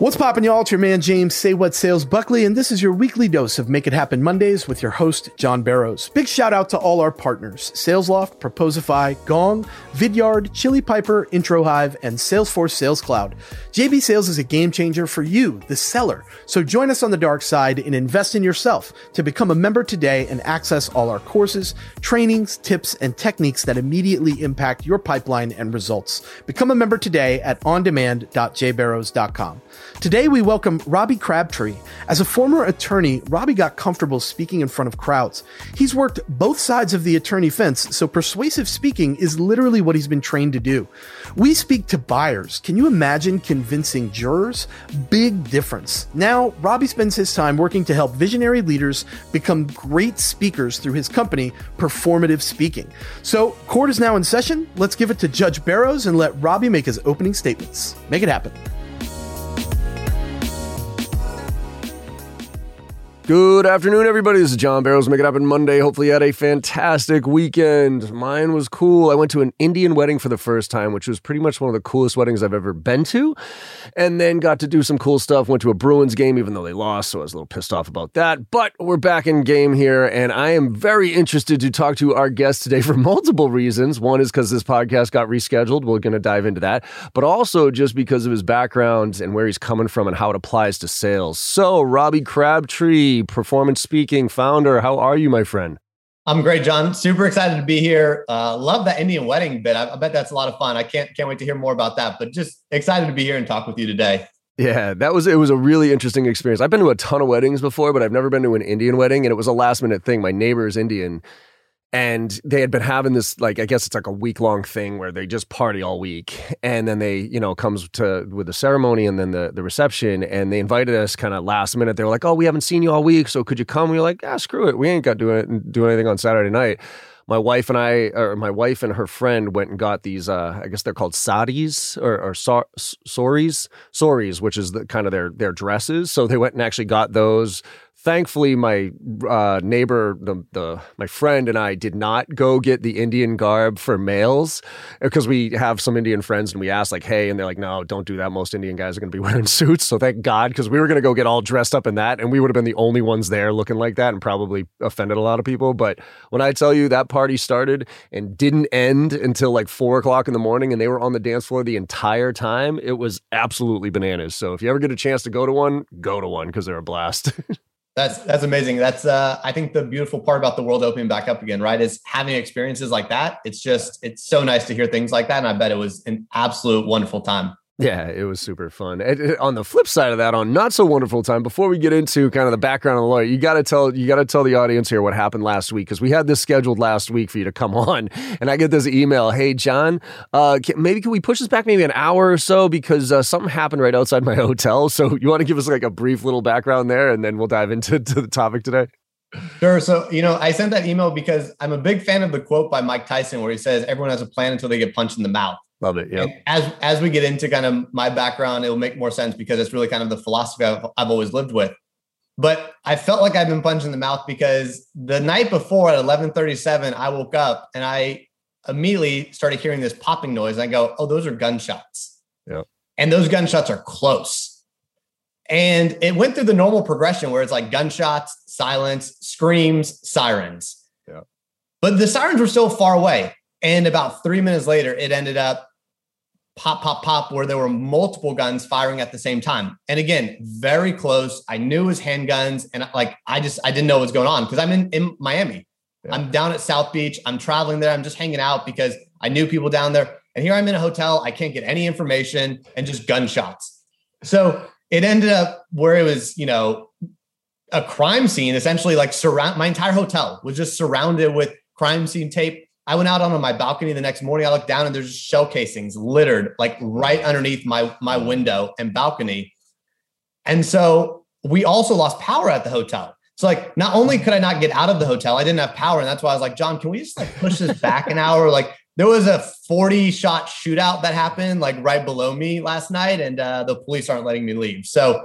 What's poppin', y'all? It's your man James Say What Sales Buckley, and this is your weekly dose of Make It Happen Mondays with your host John Barrows. Big shout out to all our partners: SalesLoft, Proposify, Gong, Vidyard, Chili Piper, IntroHive, and Salesforce Sales Cloud. JB Sales is a game changer for you, the seller. So join us on the dark side and invest in yourself to become a member today and access all our courses, trainings, tips, and techniques that immediately impact your pipeline and results. Become a member today at ondemand.jbarrows.com. Today, we welcome Robbie Crabtree. As a former attorney, Robbie got comfortable speaking in front of crowds. He's worked both sides of the attorney fence, so persuasive speaking is literally what he's been trained to do. We speak to buyers. Can you imagine convincing jurors? Big difference. Now, Robbie spends his time working to help visionary leaders become great speakers through his company, Performative Speaking. So, court is now in session. Let's give it to Judge Barrows and let Robbie make his opening statements. Make it happen. Good afternoon, everybody. This is John Barrows. Make it happen Monday. Hopefully, you had a fantastic weekend. Mine was cool. I went to an Indian wedding for the first time, which was pretty much one of the coolest weddings I've ever been to. And then got to do some cool stuff. Went to a Bruins game, even though they lost. So I was a little pissed off about that. But we're back in game here. And I am very interested to talk to our guest today for multiple reasons. One is because this podcast got rescheduled. We're going to dive into that. But also just because of his background and where he's coming from and how it applies to sales. So, Robbie Crabtree performative speaking founder. How are you, my friend? I'm great, John. Super excited to be here. Uh, love that Indian wedding bit. I, I, bet that's a lot of fun. I can't can't wait to hear more about that. But just excited to be here and talk with you today. Yeah, that was it. Was a really interesting experience. I've been to a ton of weddings before, but I've never been to an Indian wedding, and it was a last minute thing. My neighbor is Indian, and they had been having this like i guess it's like a week long thing where they just party all week. And then they you know comes to with the ceremony and then the, the reception. And they invited us kind of last minute. They were like oh we haven't seen you all week so could you come? We were like ah screw it. We ain't got to do, anything on saturday night. My wife and I, or my wife and her friend went and got these. Uh, I guess they're called saris or, or sor- soris, soris, which is the kind of their their dresses. So they went and actually got those thankfully my uh, neighbor the, the my friend and i did not go get the indian garb for males because we have some indian friends and we asked like hey and they're like no don't do that. Most indian guys are going to be wearing suits. So thank god because we were going to go get all dressed up in that and we would have been the only ones there looking like that and probably offended a lot of people. But when i tell you that party started and didn't end until like four o'clock in the morning and they were on the dance floor the entire time it was absolutely bananas. So if you ever get a chance to go to one go to one because they're a blast That's that's amazing. That's uh, I think the beautiful part about the world opening back up again, right? Is having experiences like that. It's just it's so nice to hear things like that, and I bet it was an absolute wonderful time. Yeah, it was super fun. on the flip side of that, on not so wonderful time, before we get into kind of the background of the lawyer, you got to tell you got to tell the audience here what happened last week because we had this scheduled last week for you to come on, and I get this email, "Hey John, uh, can, maybe can we push this back maybe an hour or so because uh, something happened right outside my hotel? So you want to give us like a brief little background there, and then we'll dive into the topic today." Sure. So, you know, I sent that email because I'm a big fan of the quote by Mike Tyson where he says, everyone has a plan until they get punched in the mouth. Love it. Yeah. As as we get into kind of my background, it will make more sense because it's really kind of the philosophy I've, I've always lived with. But I felt like I've been punched in the mouth because the night before at 11:37, I woke up and I immediately started hearing this popping noise. And I go, "Oh, those are gunshots." Yeah. And those gunshots are close. And it went through the normal progression where it's like gunshots, silence, screams, sirens. Yeah. But the sirens were still far away. And about three minutes later, it ended up pop, pop, pop, where there were multiple guns firing at the same time. And again, very close. I knew it was handguns, and like I just I didn't know what was going on because I'm in, in Miami. Yeah. I'm down at South Beach. I'm traveling there. I'm just hanging out because I knew people down there. And here I'm in a hotel. I can't get any information and just gunshots. So it ended up where it was, you know, a crime scene, essentially like surround my entire hotel was just surrounded with crime scene tape I went out on my balcony the next morning. I looked down and there's shell casings littered like right underneath my my window and balcony. And so we also lost power at the hotel. So like not only could I not get out of the hotel, I didn't have power. And that's why I was like, John, can we just like push this back an hour? Like there was a 40 shot shootout that happened like right below me last night, and uh, the police aren't letting me leave. So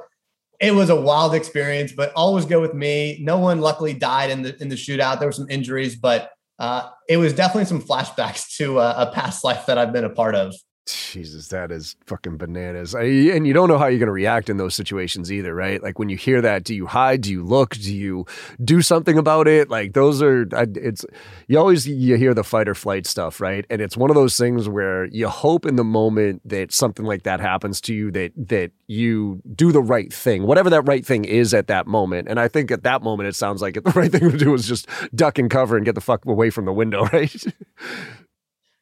it was a wild experience, but always go with me. No one luckily died in the in the shootout. There were some injuries, but uh, it was definitely some flashbacks to a, a past life that I've been a part of. Jesus, that is fucking bananas. I, and you don't know how you're going to react in those situations either, right? Like when you hear that, do you hide? Do you look? Do you do something about it? Like those are, it's, you always, you hear the fight or flight stuff, right? And it's one of those things where you hope in the moment that something like that happens to you, that, that you do the right thing, whatever that right thing is at that moment. And I think at that moment, it sounds like the right thing to do is just duck and cover and get the fuck away from the window, right?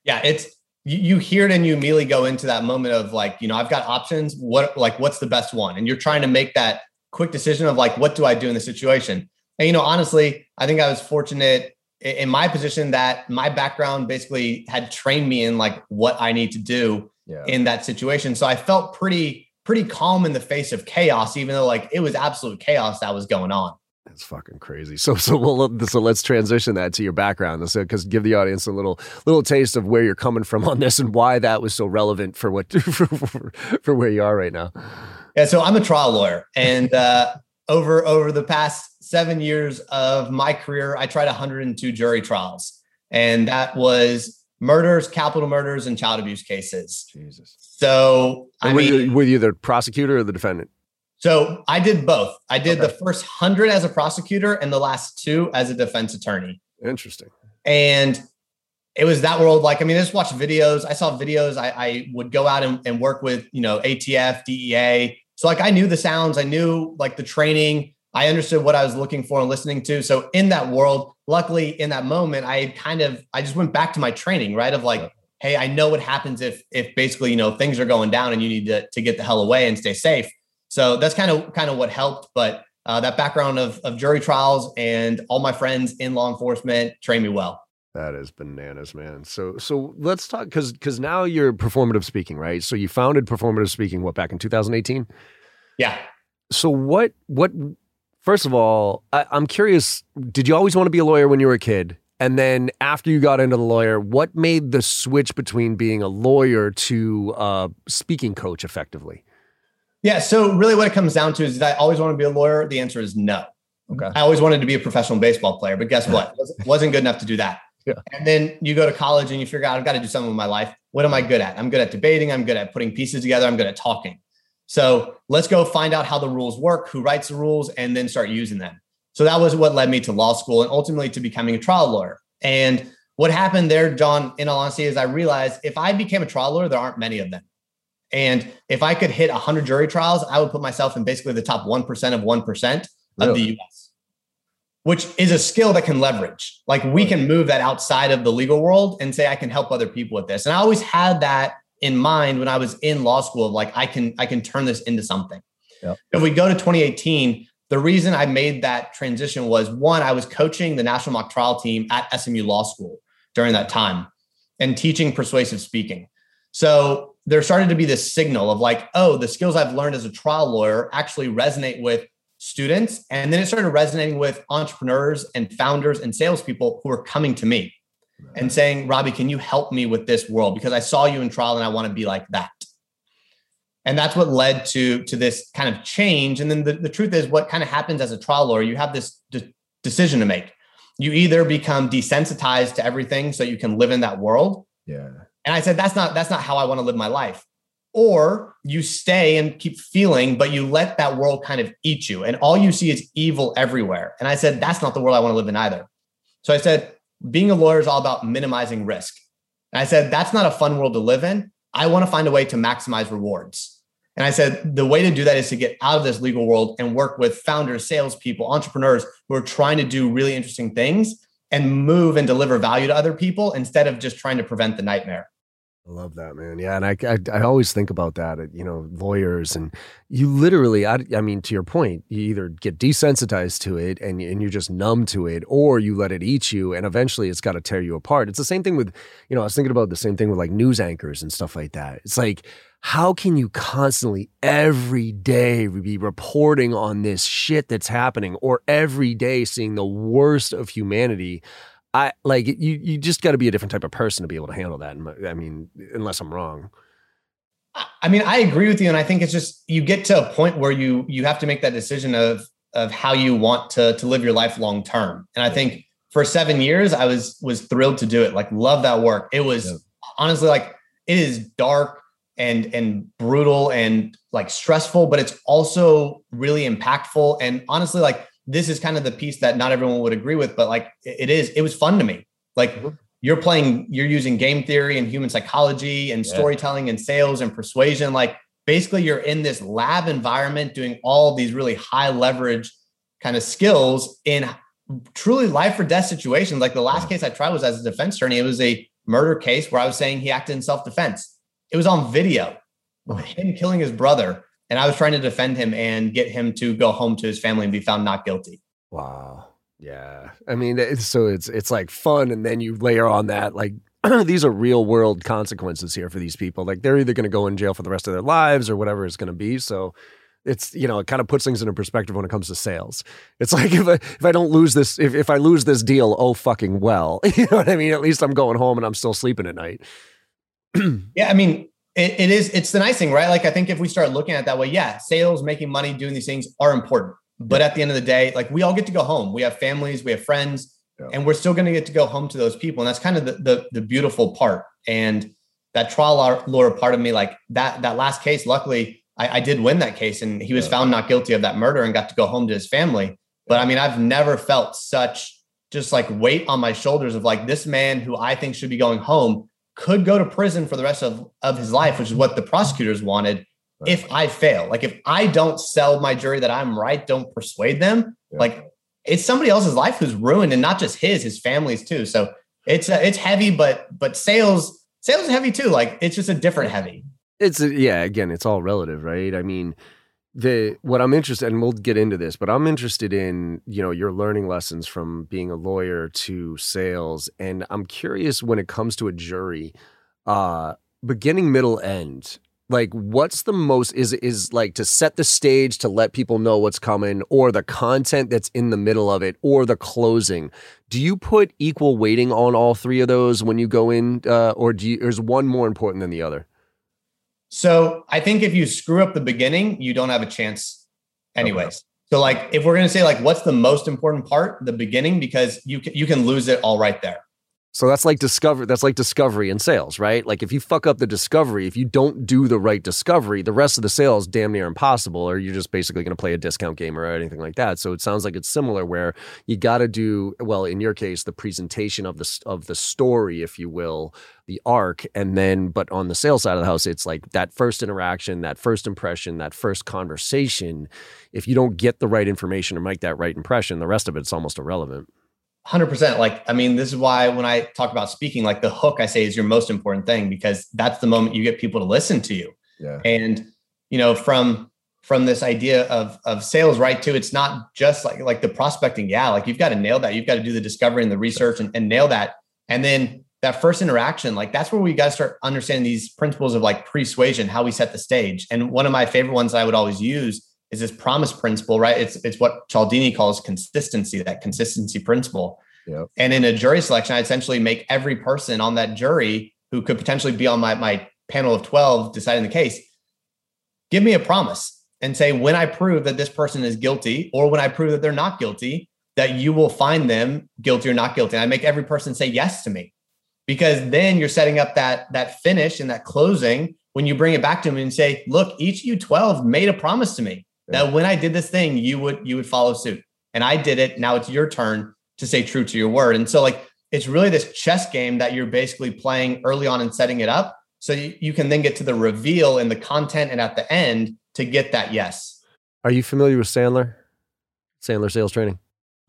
yeah, it's, you, you hear it and you immediately go into that moment of like, you know, I've got options. What like what's the best one? And you're trying to make that quick decision of like, what do I do in the situation? And you know, honestly, I think I was fortunate in my position that my background basically had trained me in like what I need to do yeah. in that situation. So I felt pretty pretty calm in the face of chaos, even though like it was absolute chaos that was going on. That's fucking crazy. So so well so let's transition that to your background, so because give the audience a little little taste of where you're coming from on this and why that was so relevant for what for, for, for where you are right now. Yeah, so I'm a trial lawyer, and uh, over over the past seven years of my career, I tried 102 jury trials, and that was murders, capital murders, and child abuse cases. Jesus. So I were mean, you, were you the prosecutor or the defendant? So I did both. I did okay. the first hundred as a prosecutor and the last two as a defense attorney. Interesting. And it was that world. Like, I mean, I just watched videos. I saw videos. I, I would go out and, and, work with, you know, ATF, DEA. So like I knew the sounds, I knew like the training. I understood what I was looking for and listening to. So in that world, luckily in that moment, I kind of I just went back to my training, right? Of like, yeah. hey, I know what happens if if basically, you know, things are going down and you need to, to get the hell away and stay safe. So that's kind of kind of what helped. But uh, that background of, of jury trials and all my friends in law enforcement trained me well. That is bananas, man. So so let's talk because because now you're performative speaking, right? So you founded performative speaking what back in 2018? Yeah. So what what first of all, I, I'm curious, did you always want to be a lawyer when you were a kid? And then after you got into the lawyer, what made the switch between being a lawyer to a speaking coach effectively? Yeah. So really what it comes down to is that I always want to be a lawyer? The answer is no. Okay. I always wanted to be a professional baseball player, but guess what? wasn't good enough to do that. Yeah. And then you go to college and you figure out I've got to do something with my life. What am I good at? I'm good at debating. I'm good at putting pieces together. I'm good at talking. So let's go find out how the rules work, who writes the rules, and then start using them. So that was what led me to law school and ultimately to becoming a trial lawyer. And what happened there, John, in all honesty, is I realized if I became a trial lawyer, there aren't many of them. And if I could hit 100 jury trials, I would put myself in basically the top 1% of 1% of the US, which is a skill that can leverage. Like we can move that outside of the legal world and say, I can help other people with this. And I always had that in mind when I was in law school of like, I can, I can turn this into something. Yep. If we go to 2018, the reason I made that transition was one, I was coaching the national mock trial team at SMU Law School during that time and teaching persuasive speaking. So there started to be this signal of like, oh, the skills I've learned as a trial lawyer actually resonate with students. And then it started resonating with entrepreneurs and founders and salespeople who are coming to me right. and saying, Robbie, can you help me with this world? Because I saw you in trial and I want to be like that. And that's what led to, to this kind of change. And then the, the truth is, what kind of happens as a trial lawyer, you have this de- decision to make. You either become desensitized to everything so you can live in that world. Yeah and I said, that's not, that's not how I want to live my life. Or you stay and keep feeling, but you let that world kind of eat you. And all you see is evil everywhere. And I said, that's not the world I want to live in either. So I said, being a lawyer is all about minimizing risk. And I said, that's not a fun world to live in. I want to find a way to maximize rewards. And I said, the way to do that is to get out of this legal world and work with founders, salespeople, entrepreneurs who are trying to do really interesting things and move and deliver value to other people instead of just trying to prevent the nightmare. I love that, man. Yeah, and I, I, I always think about that. Uh, you know, lawyers and you literally. I, I mean, to your point, you either get desensitized to it and and you're just numb to it, or you let it eat you, and eventually it's got to tear you apart. It's the same thing with, you know, I was thinking about the same thing with like news anchors and stuff like that. It's like, how can you constantly every day be reporting on this shit that's happening, or every day seeing the worst of humanity? I like you. You just got to be a different type of person to be able to handle that. I mean, unless I'm wrong. I mean, I agree with you, and I think it's just you get to a point where you you have to make that decision of of how you want to to live your life long term. And I think for seven years, I was was thrilled to do it. Like, love that work. It was yeah. honestly like it is dark and and brutal and like stressful, but it's also really impactful. And honestly, like this is kind of the piece that not everyone would agree with, but like it is, it was fun to me. Like mm-hmm. you're playing, you're using game theory and human psychology and yeah. storytelling and sales and persuasion. Like basically you're in this lab environment doing all these really high leverage kind of skills in truly life or death situations. Like the last case I tried was as a defense attorney. It was a murder case where I was saying he acted in self defense. It was on video, him killing his brother. And I was trying to defend him and get him to go home to his family and be found not guilty. Wow. Yeah. I mean, it's, so it's it's like fun, and then you layer on that like these are real world consequences here for these people. Like they're either going to go in jail for the rest of their lives or whatever it's going to be. So it's you know it kind of puts things into perspective when it comes to sales. It's like if I if I don't lose this if if I lose this deal, oh fucking well, you know what I mean. At least I'm going home and I'm still sleeping at night. yeah, I mean it, it is it's the nice thing, right? Like I think if we start looking at that way, yeah, sales, making money, doing these things are important. But at the end of the day, like we all get to go home. We have families, we have friends, yeah. and we're still going to get to go home to those people. And that's kind of the, the the beautiful part. And that trial lawyer part of me, like that that last case, luckily I, I did win that case and he was yeah. found not guilty of that murder and got to go home to his family. But I mean, I've never felt such just like weight on my shoulders of like this man who I think should be going home could go to prison for the rest of, of his life, which is what the prosecutors wanted. Right. If I fail, like if I don't sell my jury that I'm right, don't persuade them, yeah. like it's somebody else's life who's ruined and not just his, his family's too. So it's uh, it's heavy, but but sales sales is heavy too. Like it's just a different heavy. It's yeah, again, it's all relative, right? I mean, the what I'm interested and we'll get into this, but I'm interested in, you know, your learning lessons from being a lawyer to sales. And I'm curious when it comes to a jury uh beginning middle end like what's the most is is like to set the stage to let people know what's coming or the content that's in the middle of it or the closing? Do you put equal weighting on all three of those when you go in uh, or do you, is one more important than the other so I think if you screw up the beginning, you don't have a chance anyways. Okay. So like if we're going to say like what's the most important part, the beginning because you can, you can lose it all right there. So that's like discover that's like discovery in sales, right? Like if you fuck up the discovery, if you don't do the right discovery, the rest of the sales damn near impossible or you're just basically going to play a discount game or anything like that. So it sounds like it's similar where you got to do well in your case the presentation of the of the story if you will, the arc and then but on the sales side of the house it's like that first interaction, that first impression, that first conversation, if you don't get the right information or make that right impression, the rest of it's almost irrelevant. 100% like i mean this is why when i talk about speaking like the hook i say is your most important thing because that's the moment you get people to listen to you. Yeah. and you know from from this idea of of sales right too it's not just like like the prospecting. Yeah like you've got to nail that. You've got to do the discovery and the research and, and nail that. And then that first interaction like that's where we got to start understanding these principles of like persuasion how we set the stage. And one of my favorite ones i would always use is this promise principle, right? It's it's what Cialdini calls consistency, that consistency principle. Yep. And in a jury selection, I essentially make every person on that jury who could potentially be on my, my panel of 12 deciding the case, give me a promise and say, when I prove that this person is guilty, or when I prove that they're not guilty, that you will find them guilty or not guilty. And I make every person say yes to me. Because then you're setting up that that finish and that closing when you bring it back to them and say, look, each of you 12 made a promise to me yeah. that when I did this thing, you would you would follow suit. And I did it. Now it's your turn to stay true to your word. And so like it's really this chess game that you're basically playing early on and setting it up. So you, you can then get to the reveal in the content and at the end to get that yes. Are you familiar with Sandler? Sandler sales training?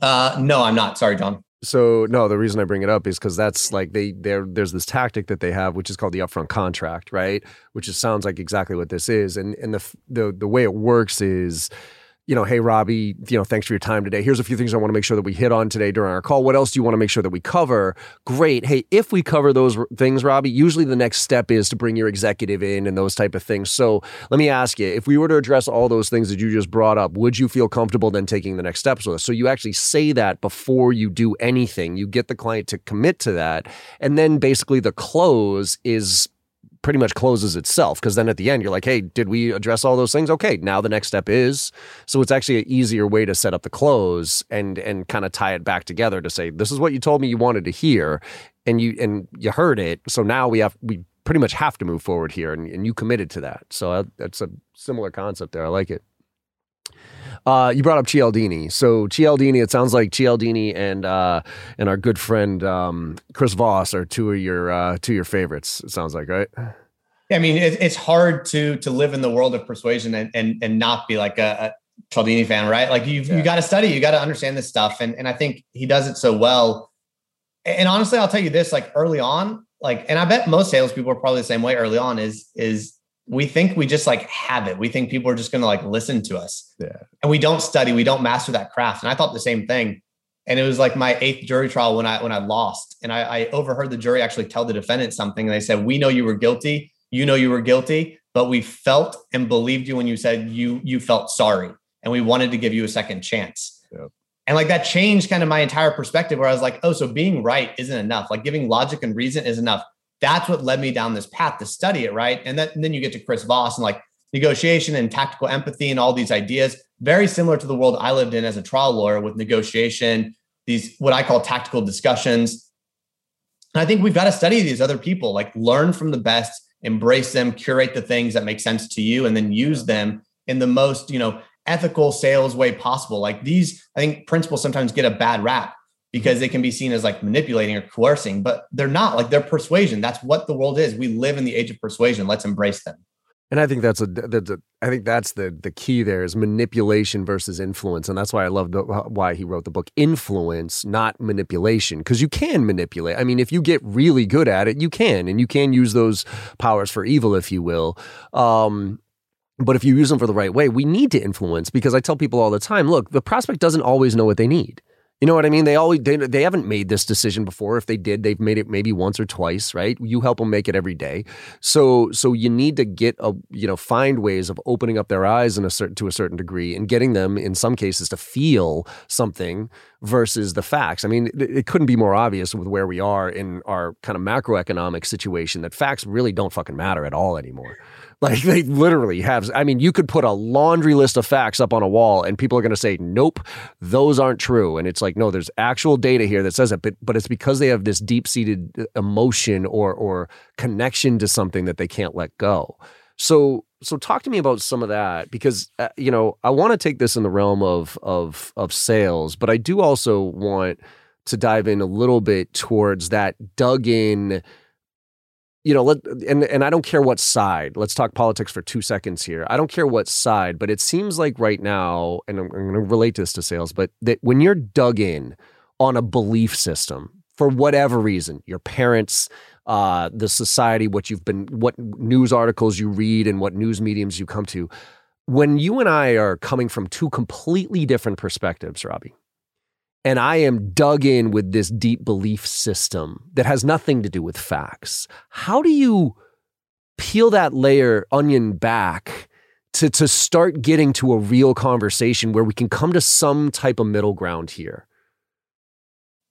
Uh, no, I'm not. Sorry, John. So no, the reason I bring it up is because that's like they there there's this tactic that they have, which is called the upfront contract, right? Which sounds like exactly what this is, and and the the the way it works is you know, hey, Robbie, you know, thanks for your time today. Here's a few things I want to make sure that we hit on today during our call. What else do you want to make sure that we cover? Great. Hey, if we cover those things, Robbie, usually the next step is to bring your executive in and those type of things. So let me ask you, if we were to address all those things that you just brought up, would you feel comfortable then taking the next steps with us? So you actually say that before you do anything. You get the client to commit to that. And then basically the close is pretty much closes itself because then at the end you're like, hey, did we address all those things? Okay, now the next step is. So it's actually an easier way to set up the close and and kind of tie it back together to say, this is what you told me you wanted to hear, and you and you heard it. So now we have we pretty much have to move forward here, and, and you committed to that. So uh, that's a similar concept there. I like it. Uh, you brought up Cialdini. So Cialdini, it sounds like Cialdini and uh, and our good friend um, Chris Voss are two of your uh, two of your favorites. It sounds like right. I mean, it, it's hard to to live in the world of persuasion and and, and not be like a, a Cialdini fan, right? Like you've yeah. you got to study, you got to understand this stuff, and and I think he does it so well. And honestly, I'll tell you this: like early on, like, and I bet most salespeople are probably the same way early on. Is is we think we just like have it. We think people are just going to like listen to us. Yeah. And we don't study, we don't master that craft. And I thought the same thing. And it was like my eighth jury trial when I when I lost. And I, I overheard the jury actually tell the defendant something. And they said, We know you were guilty. You know you were guilty, but we felt and believed you when you said you you felt sorry. And we wanted to give you a second chance. And like that changed kind of my entire perspective where I was like, oh, so being right isn't enough. Like giving logic and reason is enough that's what led me down this path to study it, right? And, that, and then you get to Chris Voss and like negotiation and tactical empathy and all these ideas, very similar to the world I lived in as a trial lawyer with negotiation, these what I call tactical discussions. And I think we've got to study these other people, like learn from the best, embrace them, curate the things that make sense to you, and then use them in the most, you know, ethical sales way possible. Like these, I think principles sometimes get a bad rap because they can be seen as like manipulating or coercing, but they're not like they're persuasion. That's what the world is. We live in the age of persuasion. Let's embrace them. And I think that's a, that's a I think that's the the key there is manipulation versus influence, and that's why I love the, why he wrote the book Influence, not manipulation, because you can manipulate. I mean, if you get really good at it, you can, and you can use those powers for evil, if you will. Um, but if you use them for the right way, we need to influence because I tell people all the time, look, the prospect doesn't always know what they need. You know what I mean? They always they, they haven't made this decision before. If they did, they've made it maybe once or twice, right? You help them make it every day. So so you need to get a you know find ways of opening up their eyes in a certain to a certain degree and getting them in some cases to feel something versus the facts. I mean, it, it couldn't be more obvious with where we are in our kind of macroeconomic situation that facts really don't fucking matter at all anymore. Like they literally have. I mean, you could put a laundry list of facts up on a wall, and people are going to say, "Nope, those aren't true." And it's like, no, there's actual data here that says it, but but it's because they have this deep seated uh, emotion or or connection to something that they can't let go. So so talk to me about some of that because uh, you know I want to take this in the realm of of of sales, but I do also want to dive in a little bit towards that dug in you know, let, and and I don't care what side. Let's talk politics for two seconds here. I don't care what side, but it seems like right now, and I'm, I'm going to relate this to sales, but that when you're dug in on a belief system for whatever reason, your parents, uh, the society, what you've been, what news articles you read, and what news mediums you come to, when you and I are coming from two completely different perspectives, Robbie, and I am dug in with this deep belief system that has nothing to do with facts. How do you peel that layer onion back to, to start getting to a real conversation where we can come to some type of middle ground here?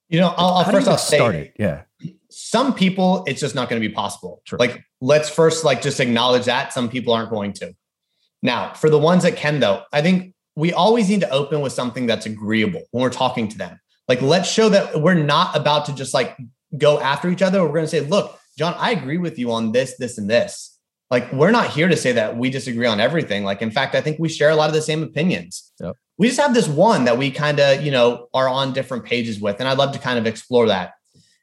You know, I'll, I'll first I'll say, it? yeah. Some people, it's just not going to be possible. True. Like, let's first like just acknowledge that some people aren't going to. Now, for the ones that can, though, I think we always need to open with something that's agreeable when we're talking to them. Like, let's show that we're not about to just like go after each other. We're going to say, look, John, I agree with you on this, this, and this. Like, we're not here to say that we disagree on everything. Like, in fact, I think we share a lot of the same opinions. Yep. We just have this one that we kind of, you know, are on different pages with. And I'd love to kind of explore that.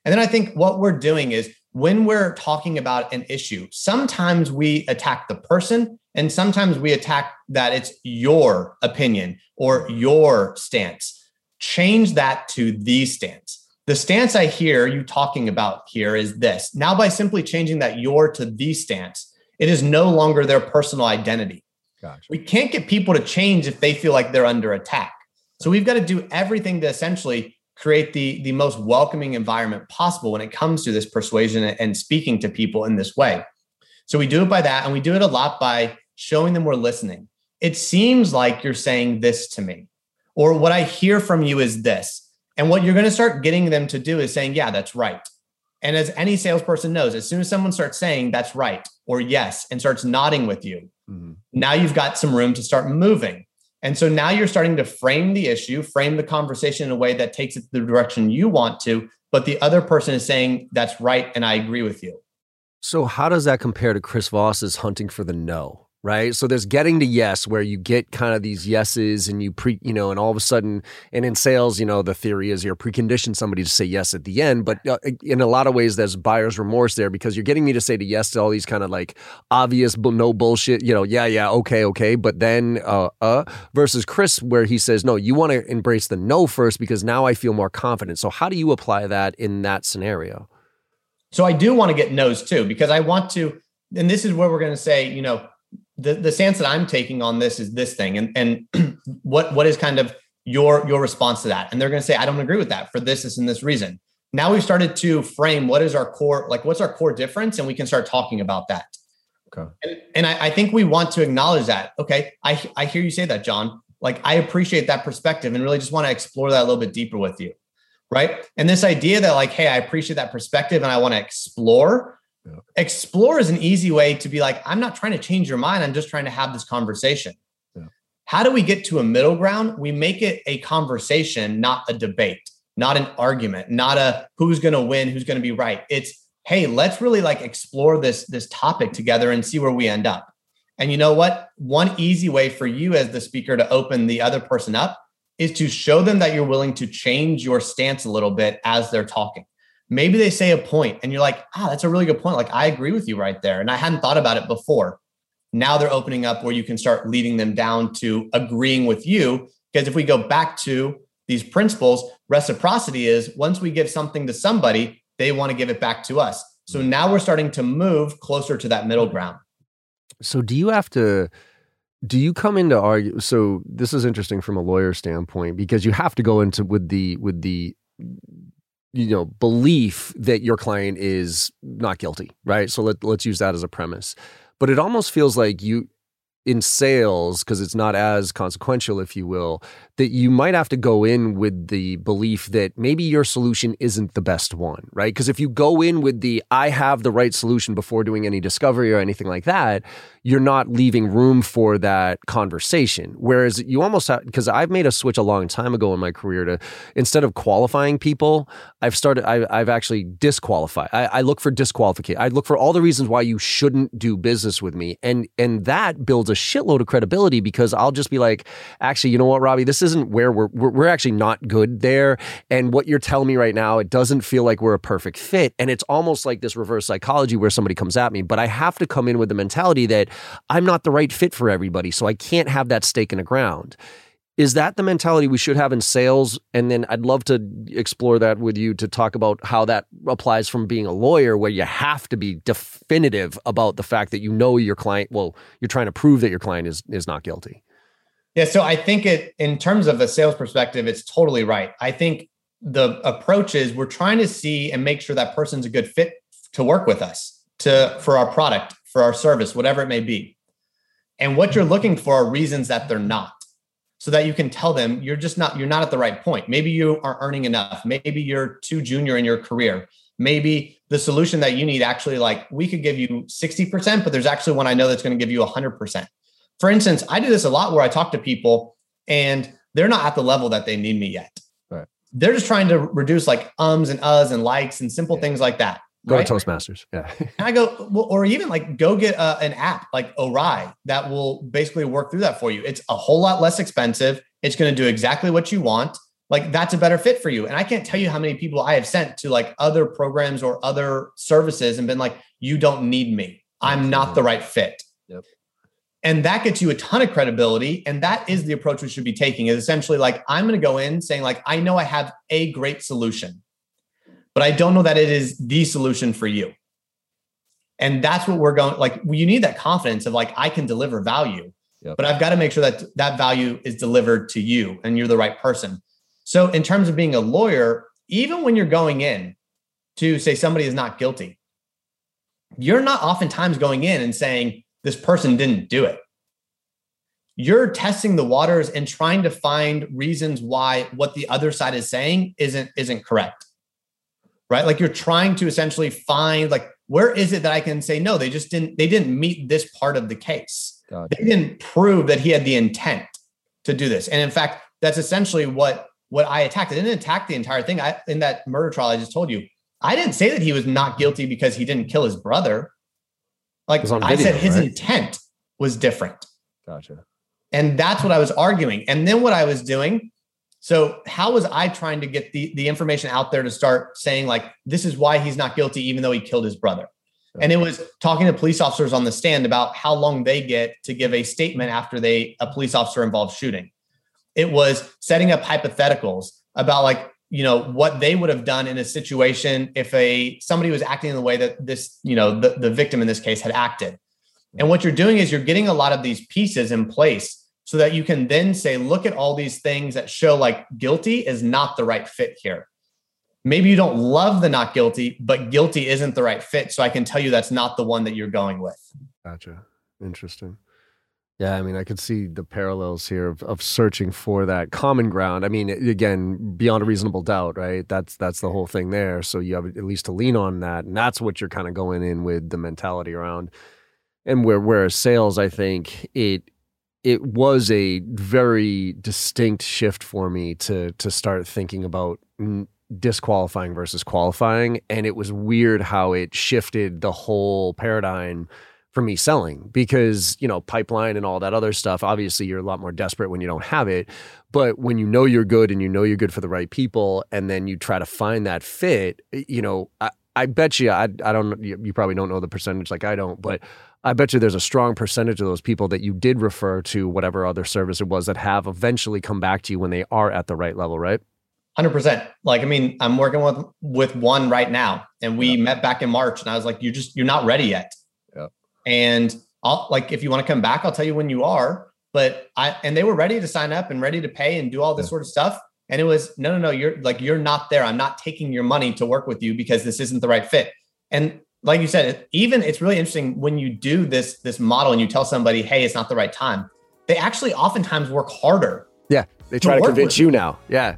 And then I think what we're doing is when we're talking about an issue, sometimes we attack the person and sometimes we attack that it's your opinion or your stance. Change that to the stance. The stance I hear you talking about here is this. Now, by simply changing that your to the stance, it is no longer their personal identity. Gotcha. We can't get people to change if they feel like they're under attack. So we've got to do everything to essentially create the, the most welcoming environment possible when it comes to this persuasion and speaking to people in this way. So we do it by that, and we do it a lot by showing them we're listening. It seems like you're saying this to me, or what I hear from you is this. And what you're going to start getting them to do is saying, yeah, that's right. And as any salesperson knows, as soon as someone starts saying that's right or yes and starts nodding with you, mm-hmm. now you've got some room to start moving. And so now you're starting to frame the issue, frame the conversation in a way that takes it the direction you want to, but the other person is saying that's right and I agree with you. So how does that compare to Chris Voss's hunting for the no? Right? So there's getting to yes, where you get kind of these yeses and you pre, you know, and all of a sudden, and in sales, you know, the theory is you're preconditioning somebody to say yes at the end. But uh, in a lot of ways, there's buyer's remorse there because you're getting me to say to yes to all these kind of like obvious, no bullshit, you know, yeah, yeah, okay, okay. But then, uh, uh, versus Chris, where he says, no, you want to embrace the no first because now I feel more confident. So how do you apply that in that scenario? So I do want to get no's too, because I want to, and this is where we're going to say, you know, the the stance that I'm taking on this is this thing, and and what what is kind of your your response to that? And they're going to say, I don't agree with that for this, this, and this reason. Now we've started to frame what is our core, like what's our core difference, and we can start talking about that. Okay. And, and I, I think we want to acknowledge that. Okay, I I hear you say that, John. Like I appreciate that perspective, and really just want to explore that a little bit deeper with you, right? And this idea that like, hey, I appreciate that perspective, and I want to explore yeah. Explore is an easy way to be like, I'm not trying to change your mind. I'm just trying to have this conversation. Yeah. How do we get to a middle ground? We make it a conversation, not a debate, not an argument, not a who's going to win, who's going to be right. It's, hey, let's really like explore this this topic together and see where we end up. And you know what? One easy way for you as the speaker to open the other person up is to show them that you're willing to change your stance a little bit as they're talking maybe they say a point and you're like, ah, that's a really good point. Like, I agree with you right there. And I hadn't thought about it before. Now they're opening up where you can start leading them down to agreeing with you. Because if we go back to these principles, reciprocity is once we give something to somebody, they want to give it back to us. So now we're starting to move closer to that middle ground. So do you have to do you come into argue so this is interesting from a lawyer standpoint because you have to go into with the with the you know belief that your client is not guilty right? So let, let's use that as a premise. But it almost feels like you in sales because it's not as consequential if you will that you might have to go in with the belief that maybe your solution isn't the best one right? Because if you go in with the i have the right solution before doing any discovery or anything like that you're not leaving room for that conversation. Whereas you almost have, because I've made a switch a long time ago in my career to instead of qualifying people, I've started, I, have actually disqualified. I, I look for disqualification. I look for all the reasons why you shouldn't do business with me. And, and that builds a shitload of credibility because I'll just be like, actually, you know what, Robbie, this isn't where we're, we're, we're actually not good there. And what you're telling me right now, it doesn't feel like we're a perfect fit. And it's almost like this reverse psychology where somebody comes at me, but I have to come in with the mentality that I'm not the right fit for everybody, so I can't have that stake in the ground. Is that the mentality we should have in sales? And then I'd love to explore that with you to talk about how that applies from being a lawyer, where you have to be definitive about the fact that you know your client. Well, you're trying to prove that your client is is not guilty. Yeah, so I think it in terms of a sales perspective, it's totally right. I think the approach is we're trying to see and make sure that person's a good fit to work with us to for our product for our service, whatever it may be. And what you're looking for are reasons that they're not. So that you can tell them you're just not, you're not at the right point. Maybe you are earning enough. Maybe you're too junior in your career. Maybe the solution that you need actually, like, we could give you 60%, but there's actually one I know that's going to give you 100%. For instance, I do this a lot where I talk to people and they're not at the level that they need me yet. Right. They're just trying to reduce like ums and uhs and likes and simple yeah. things like that. Go right? to Toastmasters. Yeah. and I go, well, or even like go get uh, an app like Orai that will basically work through that for you. It's a whole lot less expensive. It's going to do exactly what you want. Like that's a better fit for you. And I can't tell you how many people I have sent to like other programs or other services and been like, you don't need me. I'm not the right fit. Yep. And that gets you a ton of credibility. And that is the approach we should be taking is essentially like, I'm going to go in saying like, I know I have a great solution but I don't know that it is the solution for you. And that's what we're going like you need that confidence of like I can deliver value. Yep. But I've got to make sure that that value is delivered to you and you're the right person. So in terms of being a lawyer, even when you're going in to say somebody is not guilty, you're not oftentimes going in and saying this person didn't do it. You're testing the waters and trying to find reasons why what the other side is saying isn't isn't correct right? Like you're trying to essentially find like where is it that I can say no? They just didn't. They didn't meet this part of the case. Gotcha. They didn't prove that he had the intent to do this. And in fact, that's essentially what what I attacked. I didn't attack the entire thing. I in that murder trial I just told you, I didn't say that he was not guilty because he didn't kill his brother. Like on I said, his right? intent was different. Gotcha. And that's what I was arguing. And then what I was doing. So how was I trying to get the, the information out there to start saying like, this is why he's not guilty, even though he killed his brother? And it was talking to police officers on the stand about how long they get to give a statement after they a police officer involved shooting. It was setting up hypotheticals about like, you know, what they would have done in a situation if a somebody was acting in the way that this, you know, the, the victim in this case had acted. And what you're doing is you're getting a lot of these pieces in place so that you can then say, look at all these things that show like guilty is not the right fit here. Maybe you don't love the not guilty, but guilty isn't the right fit. So I can tell you that's not the one that you're going with. Gotcha. Interesting. Yeah, I mean, I could see the parallels here of, of searching for that common ground. I mean, again, beyond a reasonable doubt, right? That's that's the whole thing there. So you have at least to lean on that, and that's what you're kind of going in with the mentality around. And where whereas sales, I think it it was a very distinct shift for me to to start thinking about disqualifying versus qualifying, and it was weird how it shifted the whole paradigm for me selling because you know pipeline and all that other stuff obviously you're a lot more desperate when you don't have it but when you know you're good and you know you're good for the right people and then you try to find that fit you know i, I bet you I, I don't you probably don't know the percentage like i don't but i bet you there's a strong percentage of those people that you did refer to whatever other service it was that have eventually come back to you when they are at the right level right Hundred percent. Like, I mean, I'm working with with one right now, and we met back in March, and I was like, "You just you're not ready yet." Yeah. And I'll like if you want to come back, I'll tell you when you are. But I and they were ready to sign up and ready to pay and do all this sort of stuff. And it was no, no, no. You're like you're not there. I'm not taking your money to work with you because this isn't the right fit. And like you said, even it's really interesting when you do this this model and you tell somebody, "Hey, it's not the right time." They actually oftentimes work harder. yeah they try to work convince you now yeah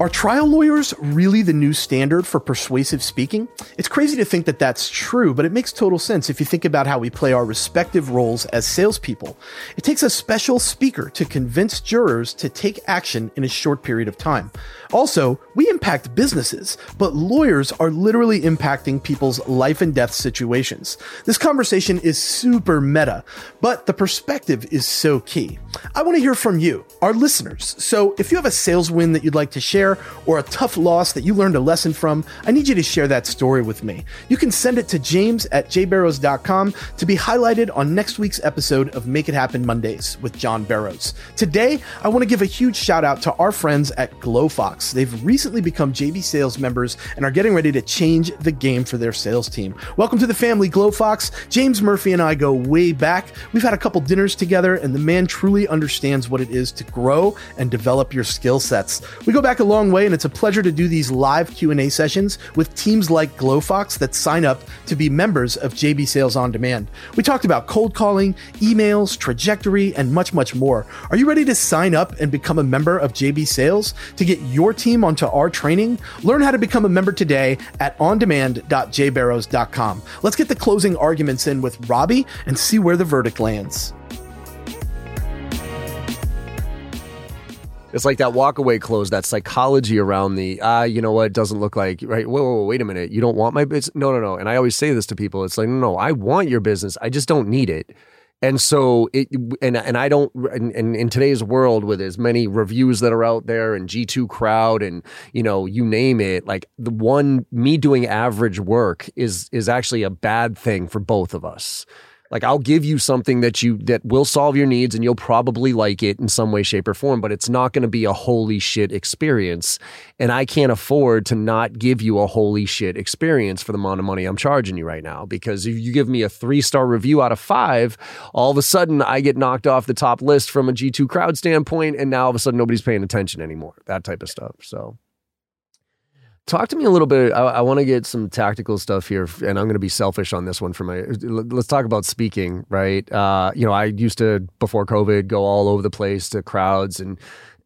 Are trial lawyers really the new standard for persuasive speaking? It's crazy to think that that's true, but it makes total sense if you think about how we play our respective roles as salespeople. It takes a special speaker to convince jurors to take action in a short period of time. Also, we impact businesses, but lawyers are literally impacting people's life and death situations. This conversation is super meta, but the perspective is so key. I want to hear from you, our listeners. So if you have a sales win that you'd like to share or a tough loss that you learned a lesson from, I need you to share that story with me. You can send it to james at jbarrows.com to be highlighted on next week's episode of Make It Happen Mondays with John Barrows. Today, I want to give a huge shout out to our friends at Glofox. They've recently become JB Sales members and are getting ready to change the game for their sales team. Welcome to the family, Glofox. James Murphy and I go way back. We've had a couple dinners together, and the man truly understands what it is to grow and develop your skill sets. We go back a long way, and it's a pleasure to do these live Q&A sessions with teams like Glofox that sign up to be members of JB Sales on Demand. We talked about cold calling, emails, trajectory, and much, much more. Are you ready to sign up and become a member of JB Sales to get your team onto our training? Learn how to become a member today at ondemand.jbarrows.com. Let's get the closing arguments in with Robbie and see where the verdict lands. It's like that walkaway close, that psychology around the ah, you know what, it doesn't look like right. Whoa, whoa, whoa, wait a minute, you don't want my business? No, no, no. And I always say this to people. It's like, no, no, I want your business. I just don't need it. And so it, and and I don't, and, and in today's world with as many reviews that are out there and G two crowd and you know you name it, like the one me doing average work is is actually a bad thing for both of us. Like I'll give you something that you that will solve your needs and you'll probably like it in some way, shape, or form, but it's not going to be a holy shit experience. And I can't afford to not give you a holy shit experience for the amount of money I'm charging you right now. Because if you give me a three star review out of five, all of a sudden I get knocked off the top list from a G2 crowd standpoint, and now all of a sudden nobody's paying attention anymore. That type of stuff. So Talk to me a little bit. I, I want to get some tactical stuff here, and I'm going to be selfish on this one. For my, let's talk about speaking, right? Uh, you know, I used to before COVID go all over the place to crowds and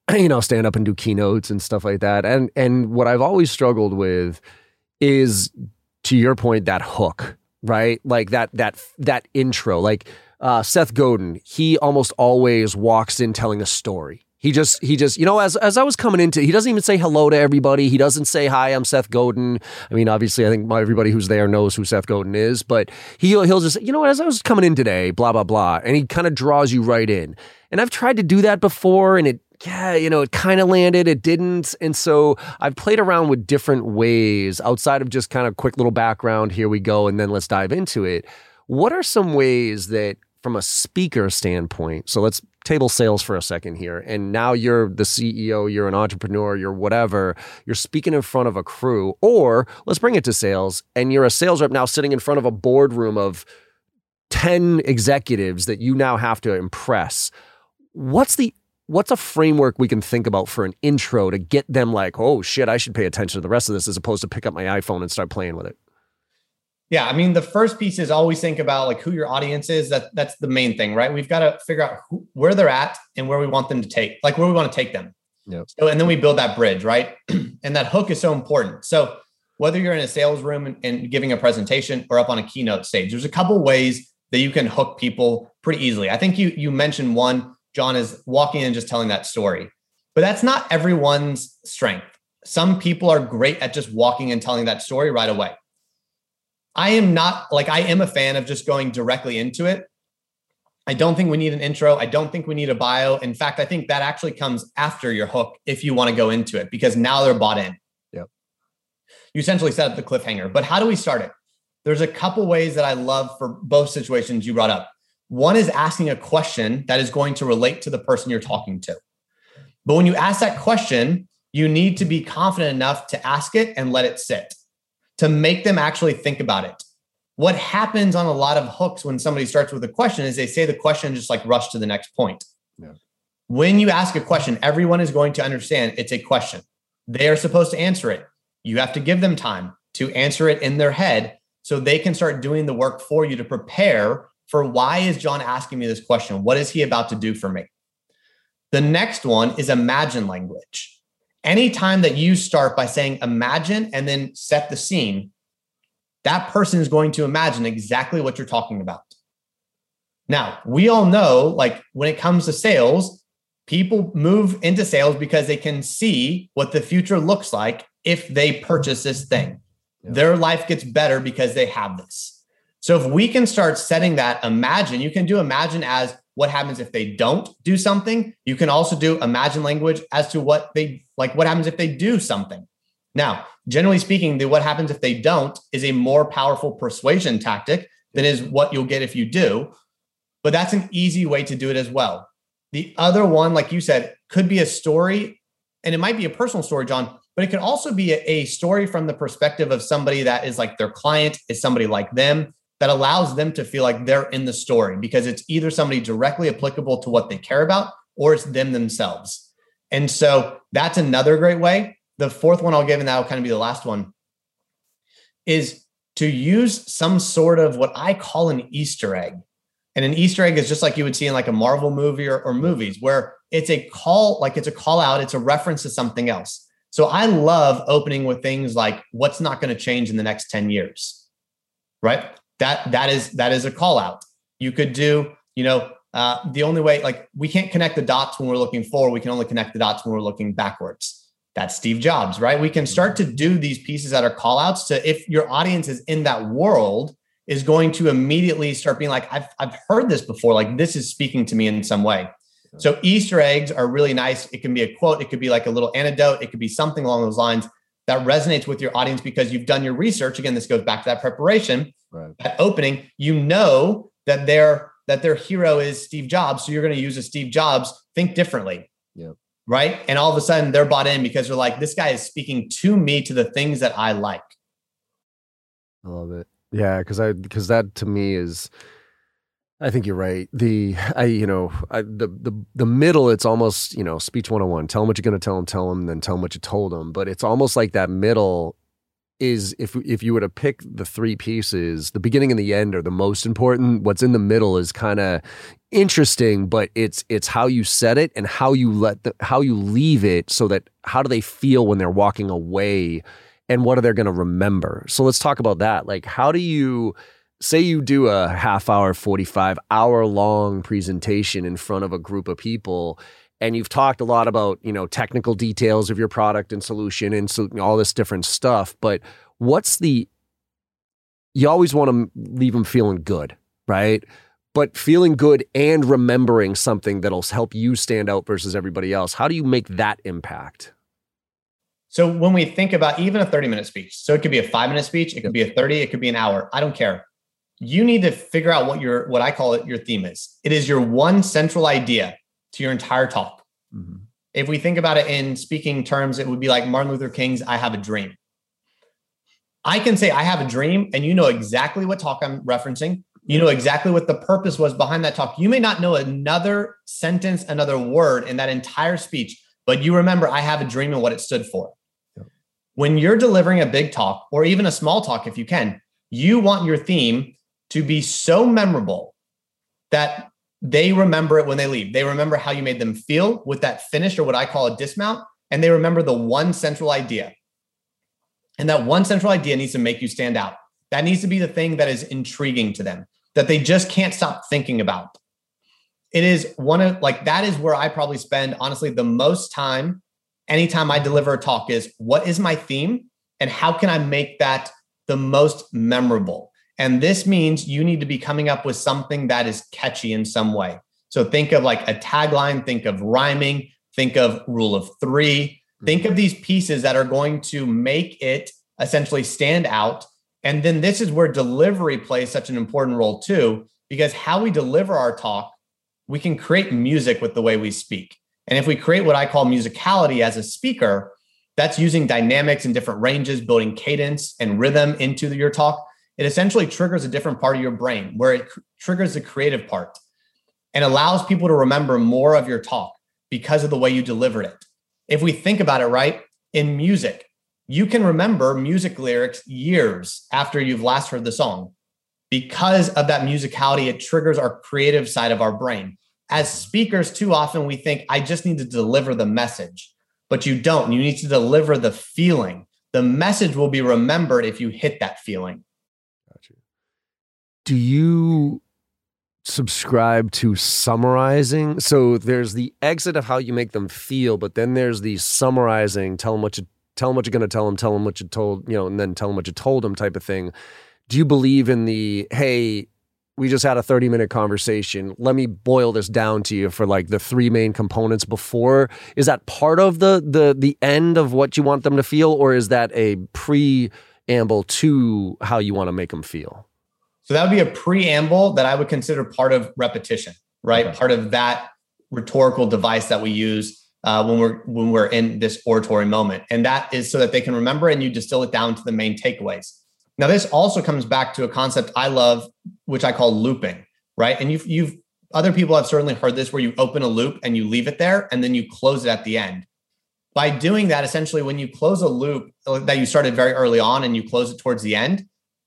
you know stand up and do keynotes and stuff like that. And and what I've always struggled with is, to your point, that hook, right? Like that that that intro, like uh, Seth Godin. He almost always walks in telling a story. He He just he just you know as as I was coming into he doesn't even say hello to everybody. He doesn't say hi. I'm Seth Godin. I mean, obviously, I think everybody who's there knows who Seth Godin is, but he'll he'll just you know as I was coming in today, blah blah blah, and he kind of draws you right in. And I've tried to do that before, and it yeah, you know, it kind of landed, it didn't. And so I've played around with different ways outside of just kind of quick little background, here we go, and then let's dive into it. What are some ways that, from a speaker standpoint, so let's table sales for a second here, and now you're the CEO, you're an entrepreneur, you're whatever, you're speaking in front of a crew, or let's bring it to sales, and you're a sales rep now sitting in front of a boardroom of 10 executives that you now have to impress. What's the what's a framework we can think about for an intro to get them like, oh shit, I should pay attention to the rest of this as opposed to pick up my iPhone and start playing with it? Yeah, I mean, the first piece is always think about like who your audience is. That that's the main thing, right? We've got to figure out who, where they're at and where we want them to take, like where we want to take them. Yep. So, and then we build that bridge, right? and that hook is so important. So, whether you're in a sales room and, and, giving a presentation or up on a keynote stage, there's a couple ways that you can hook people pretty easily. I think you you mentioned one John is walking in and just telling that story. But that's not everyone's strength. Some people are great at just walking and telling that story right away. I am not like I am a fan of just going directly into it. I don't think we need an intro. I don't think we need a bio. In fact, I think that actually comes after your hook if you want to go into it because now they're bought in. Yep. You essentially set up the cliffhanger. But how do we start it? There's a couple ways that I love for both situations you brought up. One is asking a question that is going to relate to the person you're talking to. But when you ask that question, you need to be confident enough to ask it and let it sit, to make them actually think about it. What happens on a lot of hooks when somebody starts with a question is they say the question just like rush to the next point. Yeah. When you ask a question, everyone is going to understand it's a question. They are supposed to answer it. You have to give them time to answer it in their head so they can start doing the work for you to prepare for why is John asking me this question? What is he about to do for me? The next one is imagine language. Anytime that you start by saying imagine and then set the scene, that person is going to imagine exactly what you're talking about. Now, we all know, like when it comes to sales, people move into sales because they can see what the future looks like if they purchase this thing. Yeah. Their life gets better because they have this. So if we can start setting that imagine, you can do imagine as what happens if they don't do something. You can also do imagine language as to what they like, what happens if they do something. Now, generally speaking, the what happens if they don't is a more powerful persuasion tactic than is what you'll get if you do. But that's an easy way to do it as well. The other one, like you said, could be a story, and it might be a personal story, John, but it could also be a, a story from the perspective of somebody that is like their client, is somebody like them that allows them to feel like they're in the story because it's either somebody directly applicable to what they care about or it's them themselves. And so that's another great way. The fourth one I'll give, and that'll kind of be the last one, is to use some sort of what I call an Easter egg. And an Easter egg is just like you would see in like a Marvel movie or, or movies where it's a call, like it's a call out, it's a reference to something else. So I love opening with things like what's not going to change in the next 10 years, right? That that is that is a call out. You could do you know uh, the only way like we can't connect the dots when we're looking forward. We can only connect the dots when we're looking backwards. That's steve jobs right? We can start to do these pieces that are call outs to if your audience is in that world is going to immediately start being like I've, I've heard this before. Like this is speaking to me in some way. So easter eggs are really nice. It can be a quote. It could be like a little anecdote. It could be something along those lines that resonates with your audience because you've done your research. Again this goes back to that preparation right. at opening, you know that their that their hero is Steve Jobs, so you're going to use a Steve Jobs. Think differently. Yeah. Right. And all of a sudden they're bought in because they're like, this guy is speaking to me to the things that I like. I love it. Yeah, because I because that to me is I think you're right. The I you know I, the the the middle it's almost you know speech 101. Tell them what you're going to tell them, tell them, then tell them what you told them. But it's almost like that middle is if if you were to pick the three pieces, the beginning and the end are the most important. What's in the middle is kind of interesting, but it's it's how you set it and how you let the how you leave it so that how do they feel when they're walking away and what are they going to remember. So let's talk about that. Like how do you say you do a half hour 45 hour long presentation in front of a group of people and you've talked a lot about you know technical details of your product and solution and so all this different stuff but what's the you always want to leave them feeling good right? But feeling good and remembering something that'll help you stand out versus everybody else how do you make that impact? So when we think about even a 30 minute speech so it could be a five minute speech it could be a 30 it could be an hour i don't care. You need to figure out what your what i call it your theme is. It is your one central idea to your entire talk. Mm-hmm. If we think about it in speaking terms, it would be like Martin Luther King's I have a dream. I can say I have a dream, and you know exactly what talk I'm referencing. You know exactly what the purpose was behind that talk. You may not know another sentence, another word in that entire speech, but you remember I have a dream and what it stood for. When you're delivering a big talk or even a small talk, if you can, you want your theme to be so memorable that they remember it when they leave. They remember how you made them feel with that finish or what I call a dismount. And they remember the one central idea. And that one central idea needs to make you stand out. That needs to be the thing that is intriguing to them, that they just can't stop thinking about. It is one of like that is where I probably spend honestly the most time anytime I deliver a talk is what is my theme and how can I make that the most memorable? And this means you need to be coming up with something that is catchy in some way. So think of like a tagline, think of rhyming, think of rule of three, mm-hmm. think of these pieces that are going to make it essentially stand out. And then this is where delivery plays such an important role too, because how we deliver our talk, we can create music with the way we speak. And if we create what I call musicality as a speaker, that's using dynamics and different ranges, building cadence and rhythm into your talk it essentially triggers a different part of your brain where it cr- triggers the creative part and allows people to remember more of your talk because of the way you delivered it. If we think about it, right, in music, you can remember music lyrics years after you've last heard the song. Because of that musicality, it triggers our creative side of our brain. As speakers, too often we think, I just need to deliver the message, but you don't. You need to deliver the feeling. The message will be remembered if you hit that feeling do you subscribe to summarizing? So there's the exit of how you make them feel, but then there's the summarizing, tell them what you tell them what you're going to tell them, tell them what you told, you know, and then tell them what you told them type of thing. Do you believe in the hey, we just had a 30 minute conversation. Let me boil this down to you for like the three main components before. Is that part of the the the end of what you want them to feel or is that a preamble to how you want to make them feel? So that would be a preamble that I would consider part of repetition, right? Okay. Part of that rhetorical device that we use uh, when we're when we're in this oratory moment, and that is so that they can remember and you distill it down to the main takeaways. Now, this also comes back to a concept I love, which I call looping, right? And you've you've other people have certainly heard this, where you open a loop and you leave it there, and then you close it at the end. By doing that, essentially, when you close a loop uh, that you started very early on and you close it towards the end,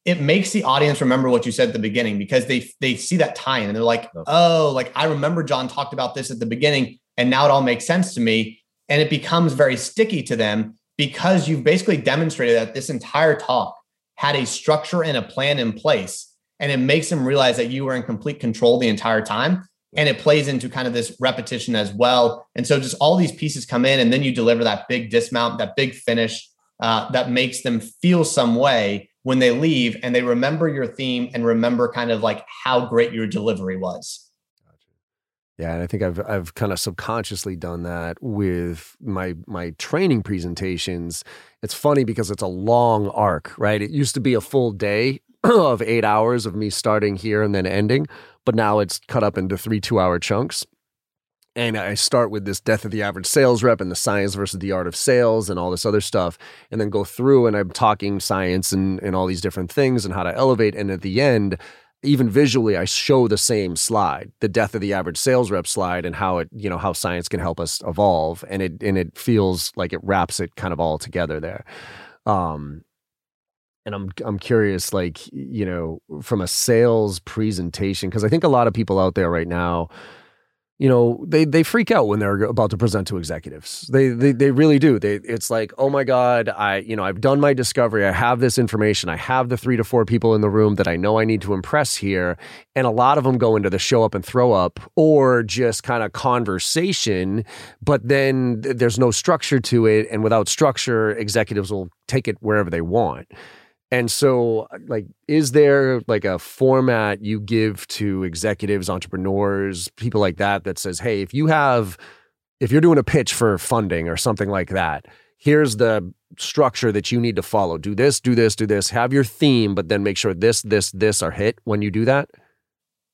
it makes the audience remember what you said at the beginning because they they see that tie in and they're like, oh, like I remember John talked about this at the beginning, and now it all makes sense to me. And it becomes very sticky to them because you've basically demonstrated that this entire talk had a structure and a plan in place. And it makes them realize that you were in complete control the entire time. And it plays into kind of this repetition as well. And so just all these pieces come in, and then you deliver that big dismount, that big finish uh, that makes them feel some way when they leave and they remember your theme and remember kind of like how great your delivery was. Yeah, and I think I've I've kind of subconsciously done that with my my training presentations. It's funny because it's a long arc, right? It used to be a full day of 8 hours of me starting here and then ending, but now it's cut up into 3 2-hour chunks and I start with this death of the average sales rep and the science versus the art of sales and all this other stuff, and then go through and I'm talking science and, and all these different things and how to elevate. And at the end, even visually, I show the same slide, the death of the average sales rep slide, and how it, you know, how science can help us evolve. And it and it feels like it wraps it kind of all together there. Um, and I'm I'm curious, like you know, from a sales presentation, because I think a lot of people out there right now you know they they freak out when they're about to present to executives. They they, they really do. They it's like oh my god i you know i've done my discovery. I have this information. I have the three to four people in the room that i know i need to impress here. And a lot of them go into the show up and throw up or just kind of conversation but then there's no structure to it. And without structure executives will take it wherever they want and so, like, is there like a format you give to executives, entrepreneurs, people like that that says, hey, if you have, if you're doing a pitch for funding or something like that, here's the structure that you need to follow. Do this, do this, do this, have your theme, but then make sure this, this, this are hit when you do that?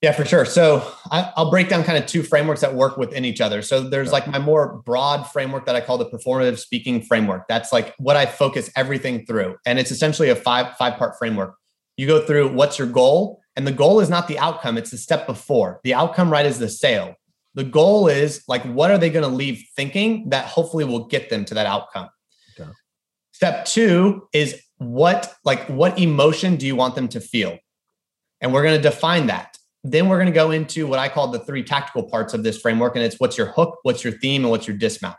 Yeah, for sure. So I, will break down kind of two frameworks that work within each other. So there's like my more broad framework that I call the performative speaking framework. That's like what I focus everything through, and it's essentially a five five part framework. You go through what's your goal, and the goal is not the outcome; it's the step before. The outcome, right, is the sale. The goal is like what are they going to leave thinking that hopefully will get them to that outcome. Okay. Step two is what like what emotion do you want them to feel, and we're going to define that. Then we're going to go into what I call the three tactical parts of this framework. And it's what's your hook, what's your theme, and what's your dismount.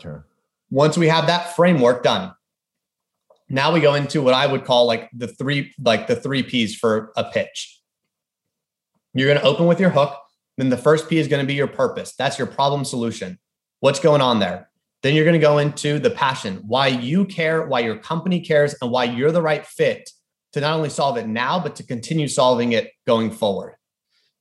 Sure. Once we have that framework done, now we go into what I would call like the three, like the three P's for a pitch. You're going to open with your hook. Then the first P is going to be your purpose. That's your problem solution. What's going on there? Then you're going to go into the passion, why you care, why your company cares, and why you're the right fit to not only solve it now, but to continue solving it going forward.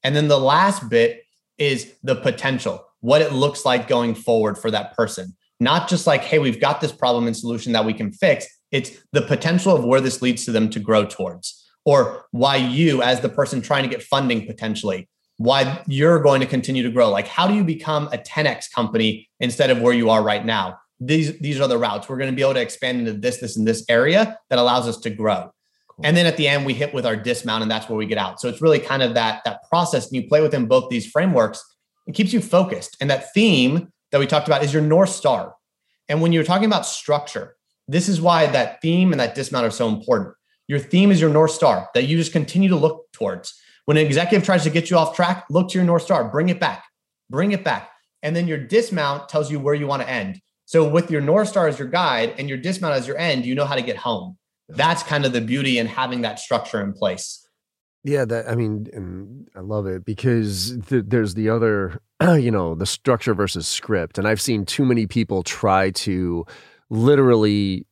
And then the last bit is the potential, what it looks like going forward for that person. Not just like, hey, we've got this problem and solution that we can fix. It's the potential of where this leads to them to grow towards, or why you, as the person trying to get funding potentially, why you're going to continue to grow. Like, how do you become a 10x company instead of where you are right now? These, these are the routes. We're going to be able to expand into this, this, and this area that allows us to grow. And then at the end, we hit with our dismount, and that's where we get out. So it's really kind of that that process. And you play within both these frameworks, it keeps you focused. And that theme that we talked about is your north star. And when you're talking about structure, this is why that theme and that dismount are so important. Your theme is your north star that you just continue to look towards. When an executive tries to get you off track, look to your north star, bring it back, bring it back. And then your dismount tells you where you want to end. So with your north star as your guide and your dismount as your end, you know how to get home that's kind of the beauty in having that structure in place. Yeah, that I mean, and I love it because th- there's the other, you know, the structure versus script, and I've seen too many people try to literally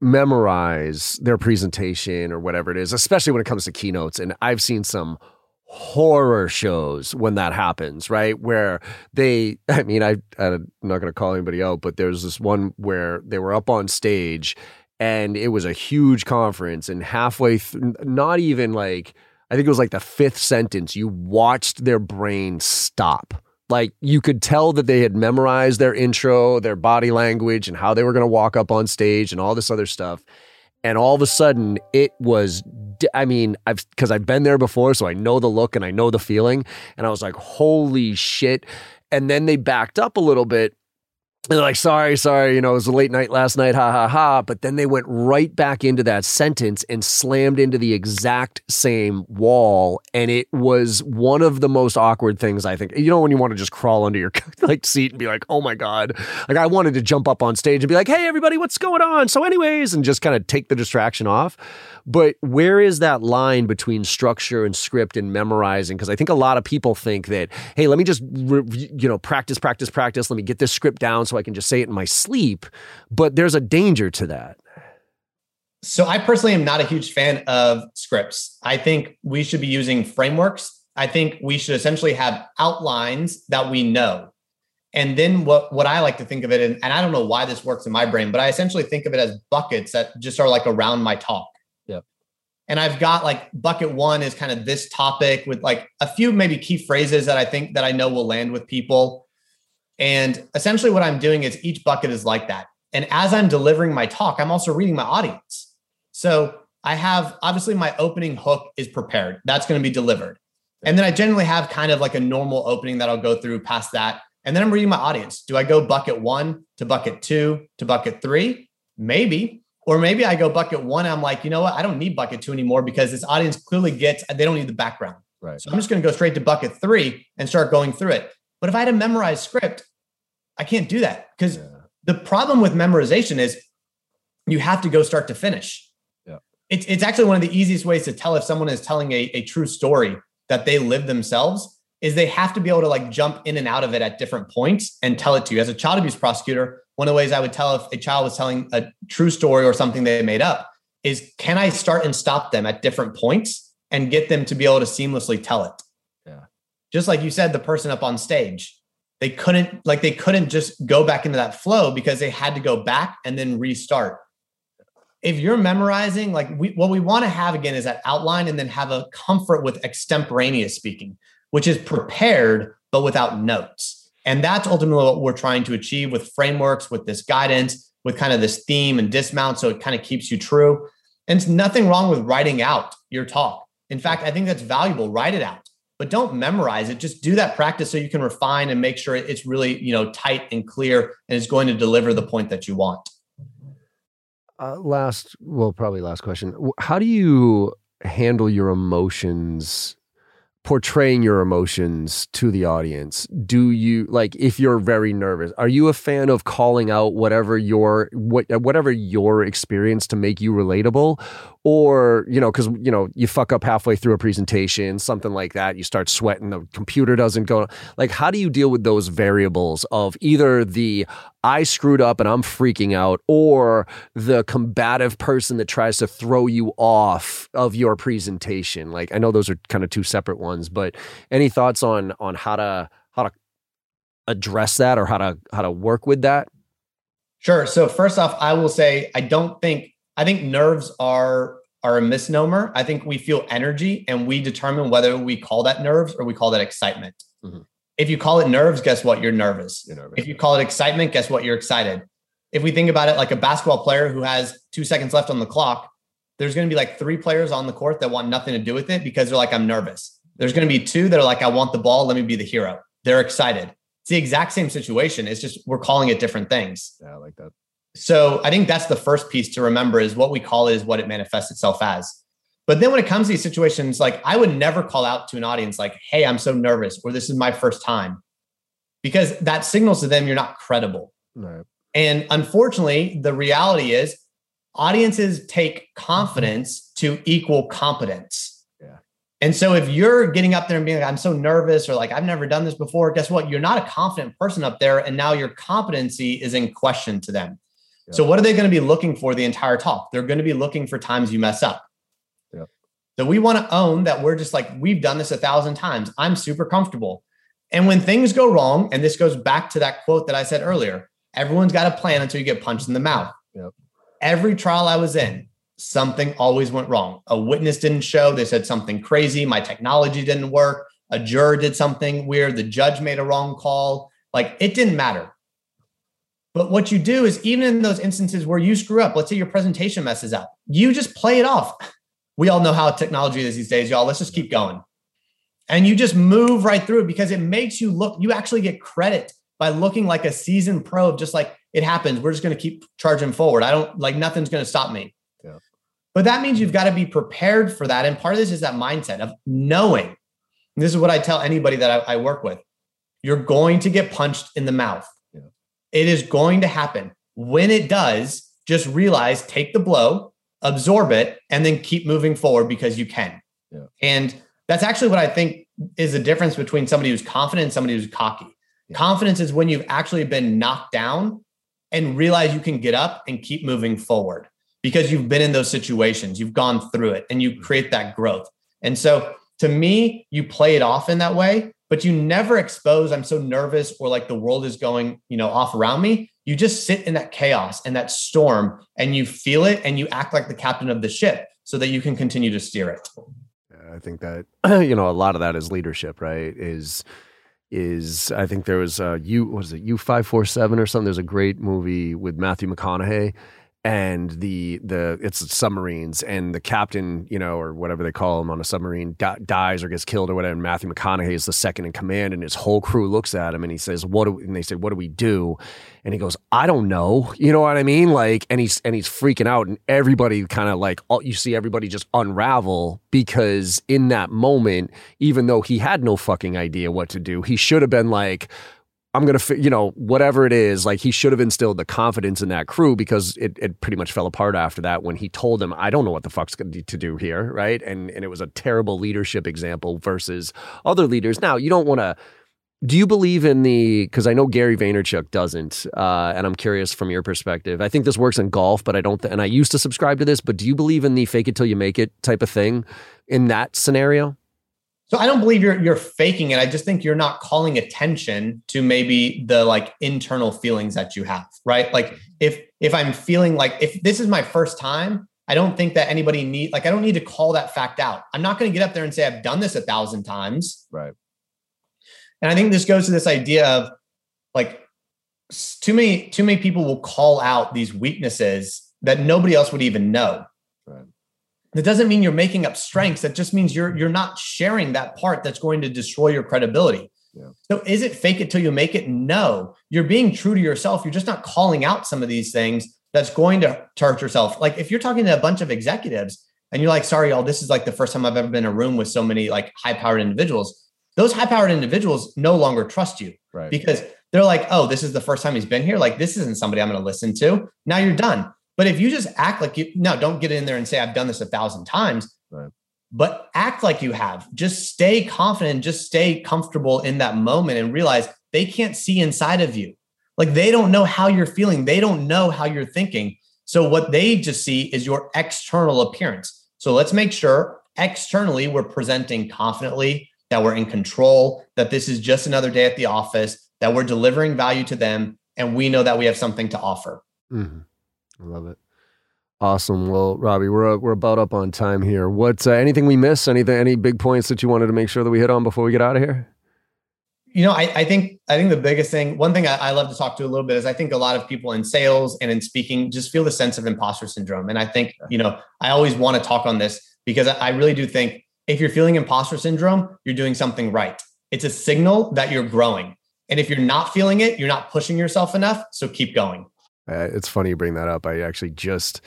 memorize their presentation or whatever it is, especially when it comes to keynotes. And I've seen some horror shows when that happens, right? Where they, I mean, I, I'm not going to call anybody out, but there's this one where they were up on stage and it was a huge conference and halfway th- not even like i think it was like the fifth sentence you watched their brain stop. Like you could tell that they had memorized their intro their body language and how they were going to walk up on stage and all this other stuff and all of a sudden it was i mean i've because i've been there before so i know the look and i know the feeling and i was like holy shit. And then they backed up a little bit they're like, sorry, sorry, you know, it was a late night last night, ha ha ha. But then they went right back into that sentence and slammed into the exact same wall. And it was one of the most awkward things I think. You know, when you want to just crawl under your like seat and be like, oh my God. Like I wanted to jump up on stage and be like, hey, everybody, what's going on? So, anyways, and just kind of take the distraction off. But where is that line between structure and script and memorizing? Because I think a lot of people think that, hey, let me just, you know, practice, practice, practice. Let me get this script down so I can just say it in my sleep. But there's a danger to that. So I personally am not a huge fan of scripts. I think we should be using frameworks. I think we should essentially have outlines that we know. And then what, what I like to think of it, and, and I don't know why this works in my brain, but I essentially think of it as buckets that just are like around my talk. Yeah. And I've got like bucket one is kind of this topic with like a few maybe key phrases that I think that I know will land with people. And essentially what I'm doing is each bucket is like that. And as I'm delivering my talk, I'm also reading my audience. So I have obviously my opening hook is prepared. That's going to be delivered. And then I generally have kind of like a normal opening that I'll go through past that. And then I'm reading my audience. Do I go bucket one to bucket two to bucket three? Maybe. Or maybe I go bucket one. I'm like, you know what? I don't need bucket two anymore because this audience clearly gets, they don't need the background. Right. So I'm just going to go straight to bucket three and start going through it. But if I had a memorized script, I can't do that because yeah. the problem with memorization is you have to go start to finish. Yeah. It's, it's actually one of the easiest ways to tell if someone is telling a, a true story that they live themselves is they have to be able to like jump in and out of it at different points and tell it to you. As a child abuse prosecutor, one of the ways I would tell if a child was telling a true story or something they made up is can I start and stop them at different points and get them to be able to seamlessly tell it? Just like you said, the person up on stage, they couldn't like they couldn't just go back into that flow because they had to go back and then restart. If you're memorizing, like we, what we want to have again is that outline and then have a comfort with extemporaneous speaking, which is prepared but without notes. And that's ultimately what we're trying to achieve with frameworks, with this guidance, with kind of this theme and dismount. So it kind of keeps you true. And it's nothing wrong with writing out your talk. In fact, I think that's valuable. Write it out, but don't memorize it. Just do that practice so you can refine and make sure it's really, you know, tight and clear and it's going to deliver the point that you want. Uh, last, well, probably last question. How do you handle your emotions portraying your emotions to the audience do you like if you're very nervous are you a fan of calling out whatever your what whatever your experience to make you relatable? Or you know because you know you fuck up halfway through a presentation something like that you start sweating the computer doesn't go like how do you deal with those variables of either the i screwed up and i'm freaking out or the combative person that tries to throw you off of your presentation like i know those are kind of two separate ones but any thoughts on on how to how to address that or how to how to work with that sure so first off i will say i don't think I think nerves are are a misnomer. I think we feel energy and we determine whether we call that nerves or we call that excitement. Mm-hmm. If you call it nerves, guess what? You're nervous. You're nervous. If you call it excitement, guess what? You're excited. If we think about it like a basketball player who has two seconds left on the clock, there's going to be like three players on the court that want nothing to do with it because they're like, I'm nervous. There's going to be two that are like, I want the ball. Let me be the hero. They're excited. It's the exact same situation. It's just we're calling it different things. Yeah, I like that. So I think that's the first piece to remember is what we call it is what it manifests itself as. But then when it comes to these situations, like I would never call out to an audience like, hey, I'm so nervous, or this is my first time, because that signals to them you're not credible. Right. And unfortunately, the reality is audiences take confidence mm-hmm. to equal competence. Yeah. And so if you're getting up there and being like, I'm so nervous, or like, I've never done this before, guess what? You're not a confident person up there. And now your competency is in question to them. So what are they going to be looking for the entire talk? They're going to be looking for times you mess up. So we want to own that we're just like, we've done this a thousand times. I'm super comfortable. And when things go wrong, and this goes back to that quote that I said earlier, everyone's got a plan until you get punched in the mouth. Yep. Every trial I was in, something always went wrong. A witness didn't show. They said something crazy. My technology didn't work. A juror did something weird. The judge made a wrong call. Like it didn't matter. But what you do is, even in those instances where you screw up, let's say your presentation messes up, you just play it off. We all know how technology is these days, y'all. Let's just keep going. And you just move right through it because it makes you look, you actually get credit by looking like a seasoned pro, just like it happens. We're just going to keep charging forward. I don't like nothing's going to stop me. Yeah. But that means you've got to be prepared for that. And part of this is that mindset of knowing. this is what I tell anybody that I, I work with. You're going to get punched in the mouth. It is going to happen. When it does, just realize take the blow, absorb it, and then keep moving forward because you can. Yeah. And that's actually what I think is the difference between somebody who's confident and somebody who's cocky. Yeah. Confidence is when you've actually been knocked down and realize you can get up and keep moving forward because you've been in those situations, you've gone through it, and you mm-hmm. create that growth. And so to me, you play it off in that way but you never expose i'm so nervous or like the world is going you know off around me. You just sit in that chaos and that storm and you feel it and you act like the captain of the ship so that you can continue to steer it. Yeah, i think that you know a lot of that is leadership right? Is is i think there was a u was it? U547 or something. There's a great movie with matthew mcconaughey and the the it's submarines and the captain you know or whatever they call him on a submarine di- dies or gets killed or whatever and Matthew McConaughey is the second in command and his whole crew looks at him and he says what do and they say what do we do? And he goes I don't know. You know what I mean? Like and he's and he's freaking out and everybody kind of like all, you see everybody just unravel because in that moment even though he had no fucking idea what to do he should have been like I'm gonna, you know, whatever it is, like he should have instilled the confidence in that crew because it, it pretty much fell apart after that when he told them, I don't know what the fuck's going to do here, right? And and it was a terrible leadership example versus other leaders. Now you don't want to. Do you believe in the? Because I know Gary Vaynerchuk doesn't, uh, and I'm curious from your perspective. I think this works in golf, but I don't. Th- and I used to subscribe to this, but do you believe in the fake it till you make it type of thing in that scenario? So I don't believe you're you're faking it. I just think you're not calling attention to maybe the like internal feelings that you have, right? Like if if I'm feeling like if this is my first time, I don't think that anybody need like I don't need to call that fact out. I'm not going to get up there and say I've done this a thousand times. Right. And I think this goes to this idea of like too many too many people will call out these weaknesses that nobody else would even know. That doesn't mean you're making up strengths. That just means you're you're not sharing that part that's going to destroy your credibility. Yeah. So is it fake it till you make it? No. You're being true to yourself. You're just not calling out some of these things that's going to hurt yourself. Like if you're talking to a bunch of executives and you're like, sorry, y'all, this is like the first time I've ever been in a room with so many like high-powered individuals. Those high-powered individuals no longer trust you Right. because they're like, oh, this is the first time he's been here. Like, this isn't somebody I'm going to listen to. Now you're done. But if you just act like you, no, don't get in there and say, I've done this a thousand times, Right. but act like you have. Just stay confident, just stay comfortable in that moment and realize they can't see inside of you. Like, they don't know how you're feeling, they don't know how you're thinking. So, what they just see is your external appearance. So, let's make sure externally we're presenting confidently, that we're in control, that this is just another day at the office, that we're delivering value to them, and we know that we have something to offer. Mm-hmm. I love it. Awesome. Well, Robbie, we're uh, we're about up on time here. What uh, anything we miss? Anything? Any big points that you wanted to make sure that we hit on before we get out of here? You know, I, I think I think the biggest thing, one thing I, I love to talk to a little bit is I think a lot of people in sales and in speaking just feel the sense of imposter syndrome. And I think, you know, I always want to talk on this because I really do think if you're feeling imposter syndrome, you're doing something right. It's a signal that you're growing. And if you're not feeling it, you're not pushing yourself enough. So keep going. Uh, it's funny you bring that up. I actually just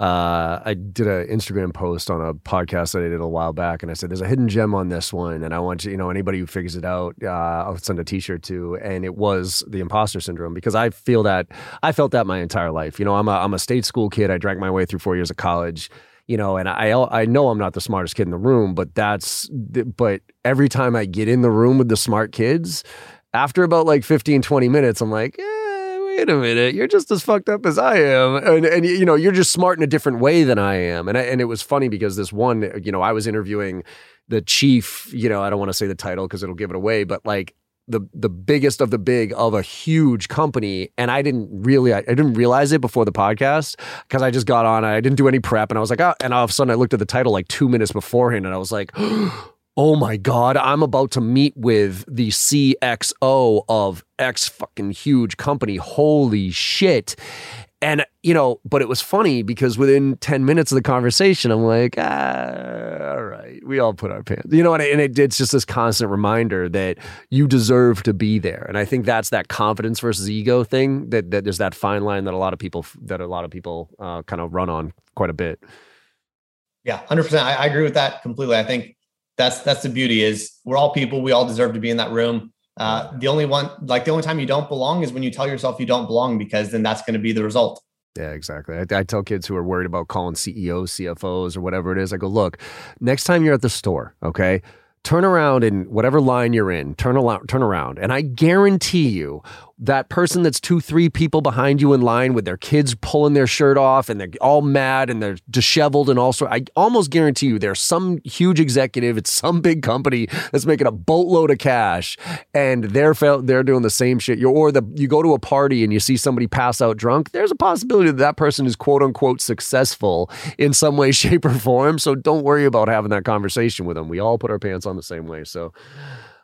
uh, I did an Instagram post on a podcast that I did a while back, and I said there's a hidden gem on this one, and I want you, you know, anybody who figures it out, uh, I'll send a T-shirt to. And it was the imposter syndrome because I feel that I felt that my entire life. You know, I'm a I'm a state school kid. I drank my way through four years of college. You know, and I I know I'm not the smartest kid in the room, but that's but every time I get in the room with the smart kids, after about like 15, 20 minutes, I'm like, eh, wait a minute, you're just as fucked up as I am. And, and you know, you're just smart in a different way than I am. And, I, and it was funny because this one, you know, I was interviewing the chief, you know, I don't want to say the title because it'll give it away, but like the the biggest of the big of a huge company and I didn't really I, I didn't realize it before the podcast because I just got on I didn't do any prep and I was like oh and all of a sudden I looked at the title like 2 minutes beforehand and I was like oh, oh my god I'm about to meet with the CXO of X fucking huge company. Holy shit. And you know but it was funny because within 10 minutes of the conversation i'm like ah, all right we all put our pants. You know and, it, and it, it's just this constant reminder that you deserve to be there. And i think that's that confidence versus ego thing that, that there's that fine line that a lot of people that a lot of people uh, kind of run on quite a bit. Yeah, hundred percent. I, I agree with that completely. I think that's that's the beauty is we're all people. We all deserve to be in that room. Uh, the only one, like the only time you don't belong is when you tell yourself you don't belong, because then that's going to be the result. Yeah, exactly. I, I, tell kids who are worried about calling CEOs, CFOs, or whatever it is, I go, look, next time you're at the store, okay, turn around in whatever line you're in, turn around, turn around, and I guarantee you that person that's two, three people behind you in line with their kids pulling their shirt off and they're all mad and they're disheveled and also, I almost guarantee you there's some huge executive at some big company that's making a boatload of cash and they're they're doing the same shit. You or the you go to a party and you see somebody pass out drunk. There's a possibility that that person is quote unquote successful in some way, shape, or form. So don't worry about having that conversation with them. We all put our pants on the same way. So.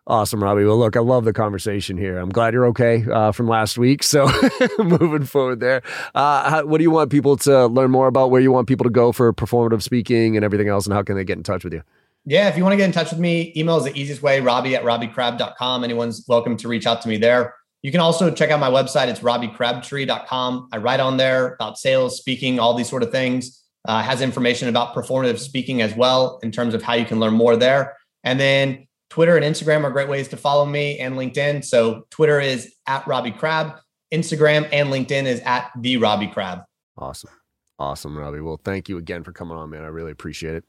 Awesome, Robbie. Well, look, I love the conversation here. I'm glad you're okay uh, from last week. So, moving forward there, uh, how, what do you want people to learn more about? Where you want people to go for performative speaking and everything else, and how can they get in touch with you? Yeah, if you want to get in touch with me, email is the easiest way, robbie at robbiecrab.com. Anyone's welcome to reach out to me there. You can also check out my website. It's robbiecrabtree.com. I write on there about sales, speaking, all these sort of things. Uh, has information about performative speaking as well in terms of how you can learn more there. And then Twitter and Instagram are great ways to follow me and LinkedIn. So Twitter is at Robbie Crab, Instagram and LinkedIn is at the Robbie Crab. Awesome. Awesome, Robbie. Well, thank you again for coming on, man. I really appreciate it.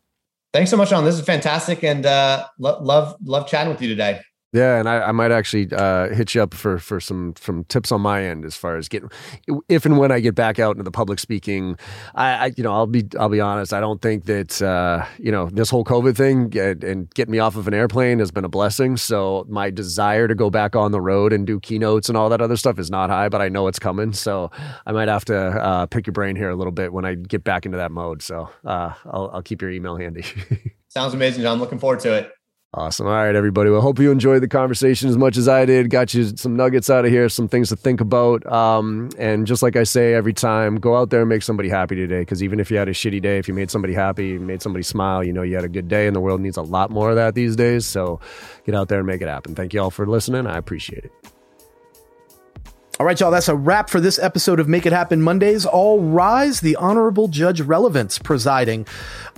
Thanks so much, John. This is fantastic and uh, lo- love love chatting with you today. Yeah, and I, I might actually uh, hit you up for for some some tips on my end as far as getting if and when I get back out into the public speaking. I, I you know I'll be I'll be honest. I don't think that uh, you know this whole COVID thing and, and getting me off of an airplane has been a blessing. So my desire to go back on the road and do keynotes and all that other stuff is not high, but I know it's coming. So I might have to uh, pick your brain here a little bit when I get back into that mode. So uh, I'll I'll keep your email handy. Sounds amazing, John. Looking forward to it. Awesome. All right, everybody. Well, hope you enjoyed the conversation as much as I did. Got you some nuggets out of here, some things to think about. Um, and just like I say every time, go out there and make somebody happy today. Because even if you had a shitty day, if you made somebody happy, you made somebody smile, you know you had a good day. And the world needs a lot more of that these days. So get out there and make it happen. Thank you all for listening. I appreciate it. All right, y'all, that's a wrap for this episode of Make It Happen Mondays. All rise, the Honorable Judge Relevance presiding.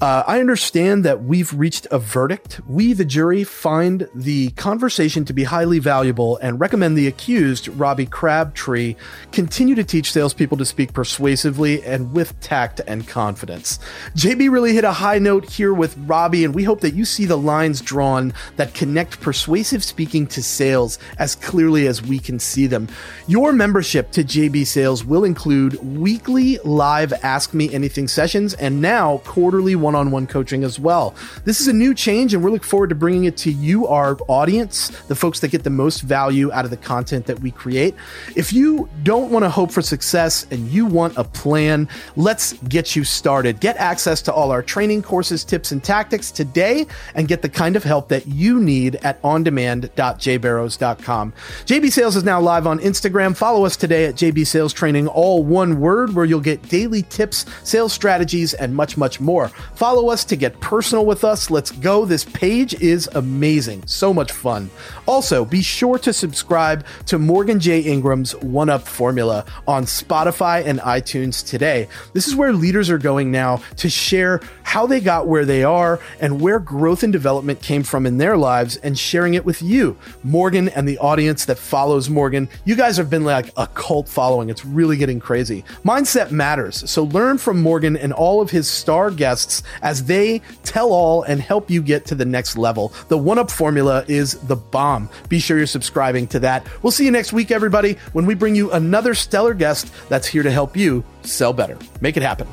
Uh, I understand that we've reached a verdict. We, the jury, find the conversation to be highly valuable and recommend the accused, Robbie Crabtree, continue to teach salespeople to speak persuasively and with tact and confidence. JB really hit a high note here with Robbie, and we hope that you see the lines drawn that connect persuasive speaking to sales as clearly as we can see them. Your membership to JB Sales will include weekly live Ask Me Anything sessions and now quarterly one on one coaching as well. This is a new change, and we're looking forward to bringing it to you, our audience, the folks that get the most value out of the content that we create. If you don't want to hope for success and you want a plan, let's get you started. Get access to all our training courses, tips, and tactics today and get the kind of help that you need at ondemand.jbarrows.com. JB Sales is now live on Instagram. Follow us today at JB Sales Training, all one word, where you'll get daily tips, sales strategies, and much, much more. Follow us to get personal with us. Let's go. This page is amazing. So much fun. Also, be sure to subscribe to Morgan J. Ingram's One Up Formula on Spotify and iTunes today. This is where leaders are going now to share how they got where they are and where growth and development came from in their lives and sharing it with you, Morgan, and the audience that follows Morgan. You guys have been like a cult following. It's really getting crazy. Mindset matters. So learn from Morgan and all of his star guests as they tell all and help you get to the next level. The one up formula is the bomb. Be sure you're subscribing to that. We'll see you next week, everybody, when we bring you another stellar guest that's here to help you sell better. Make it happen.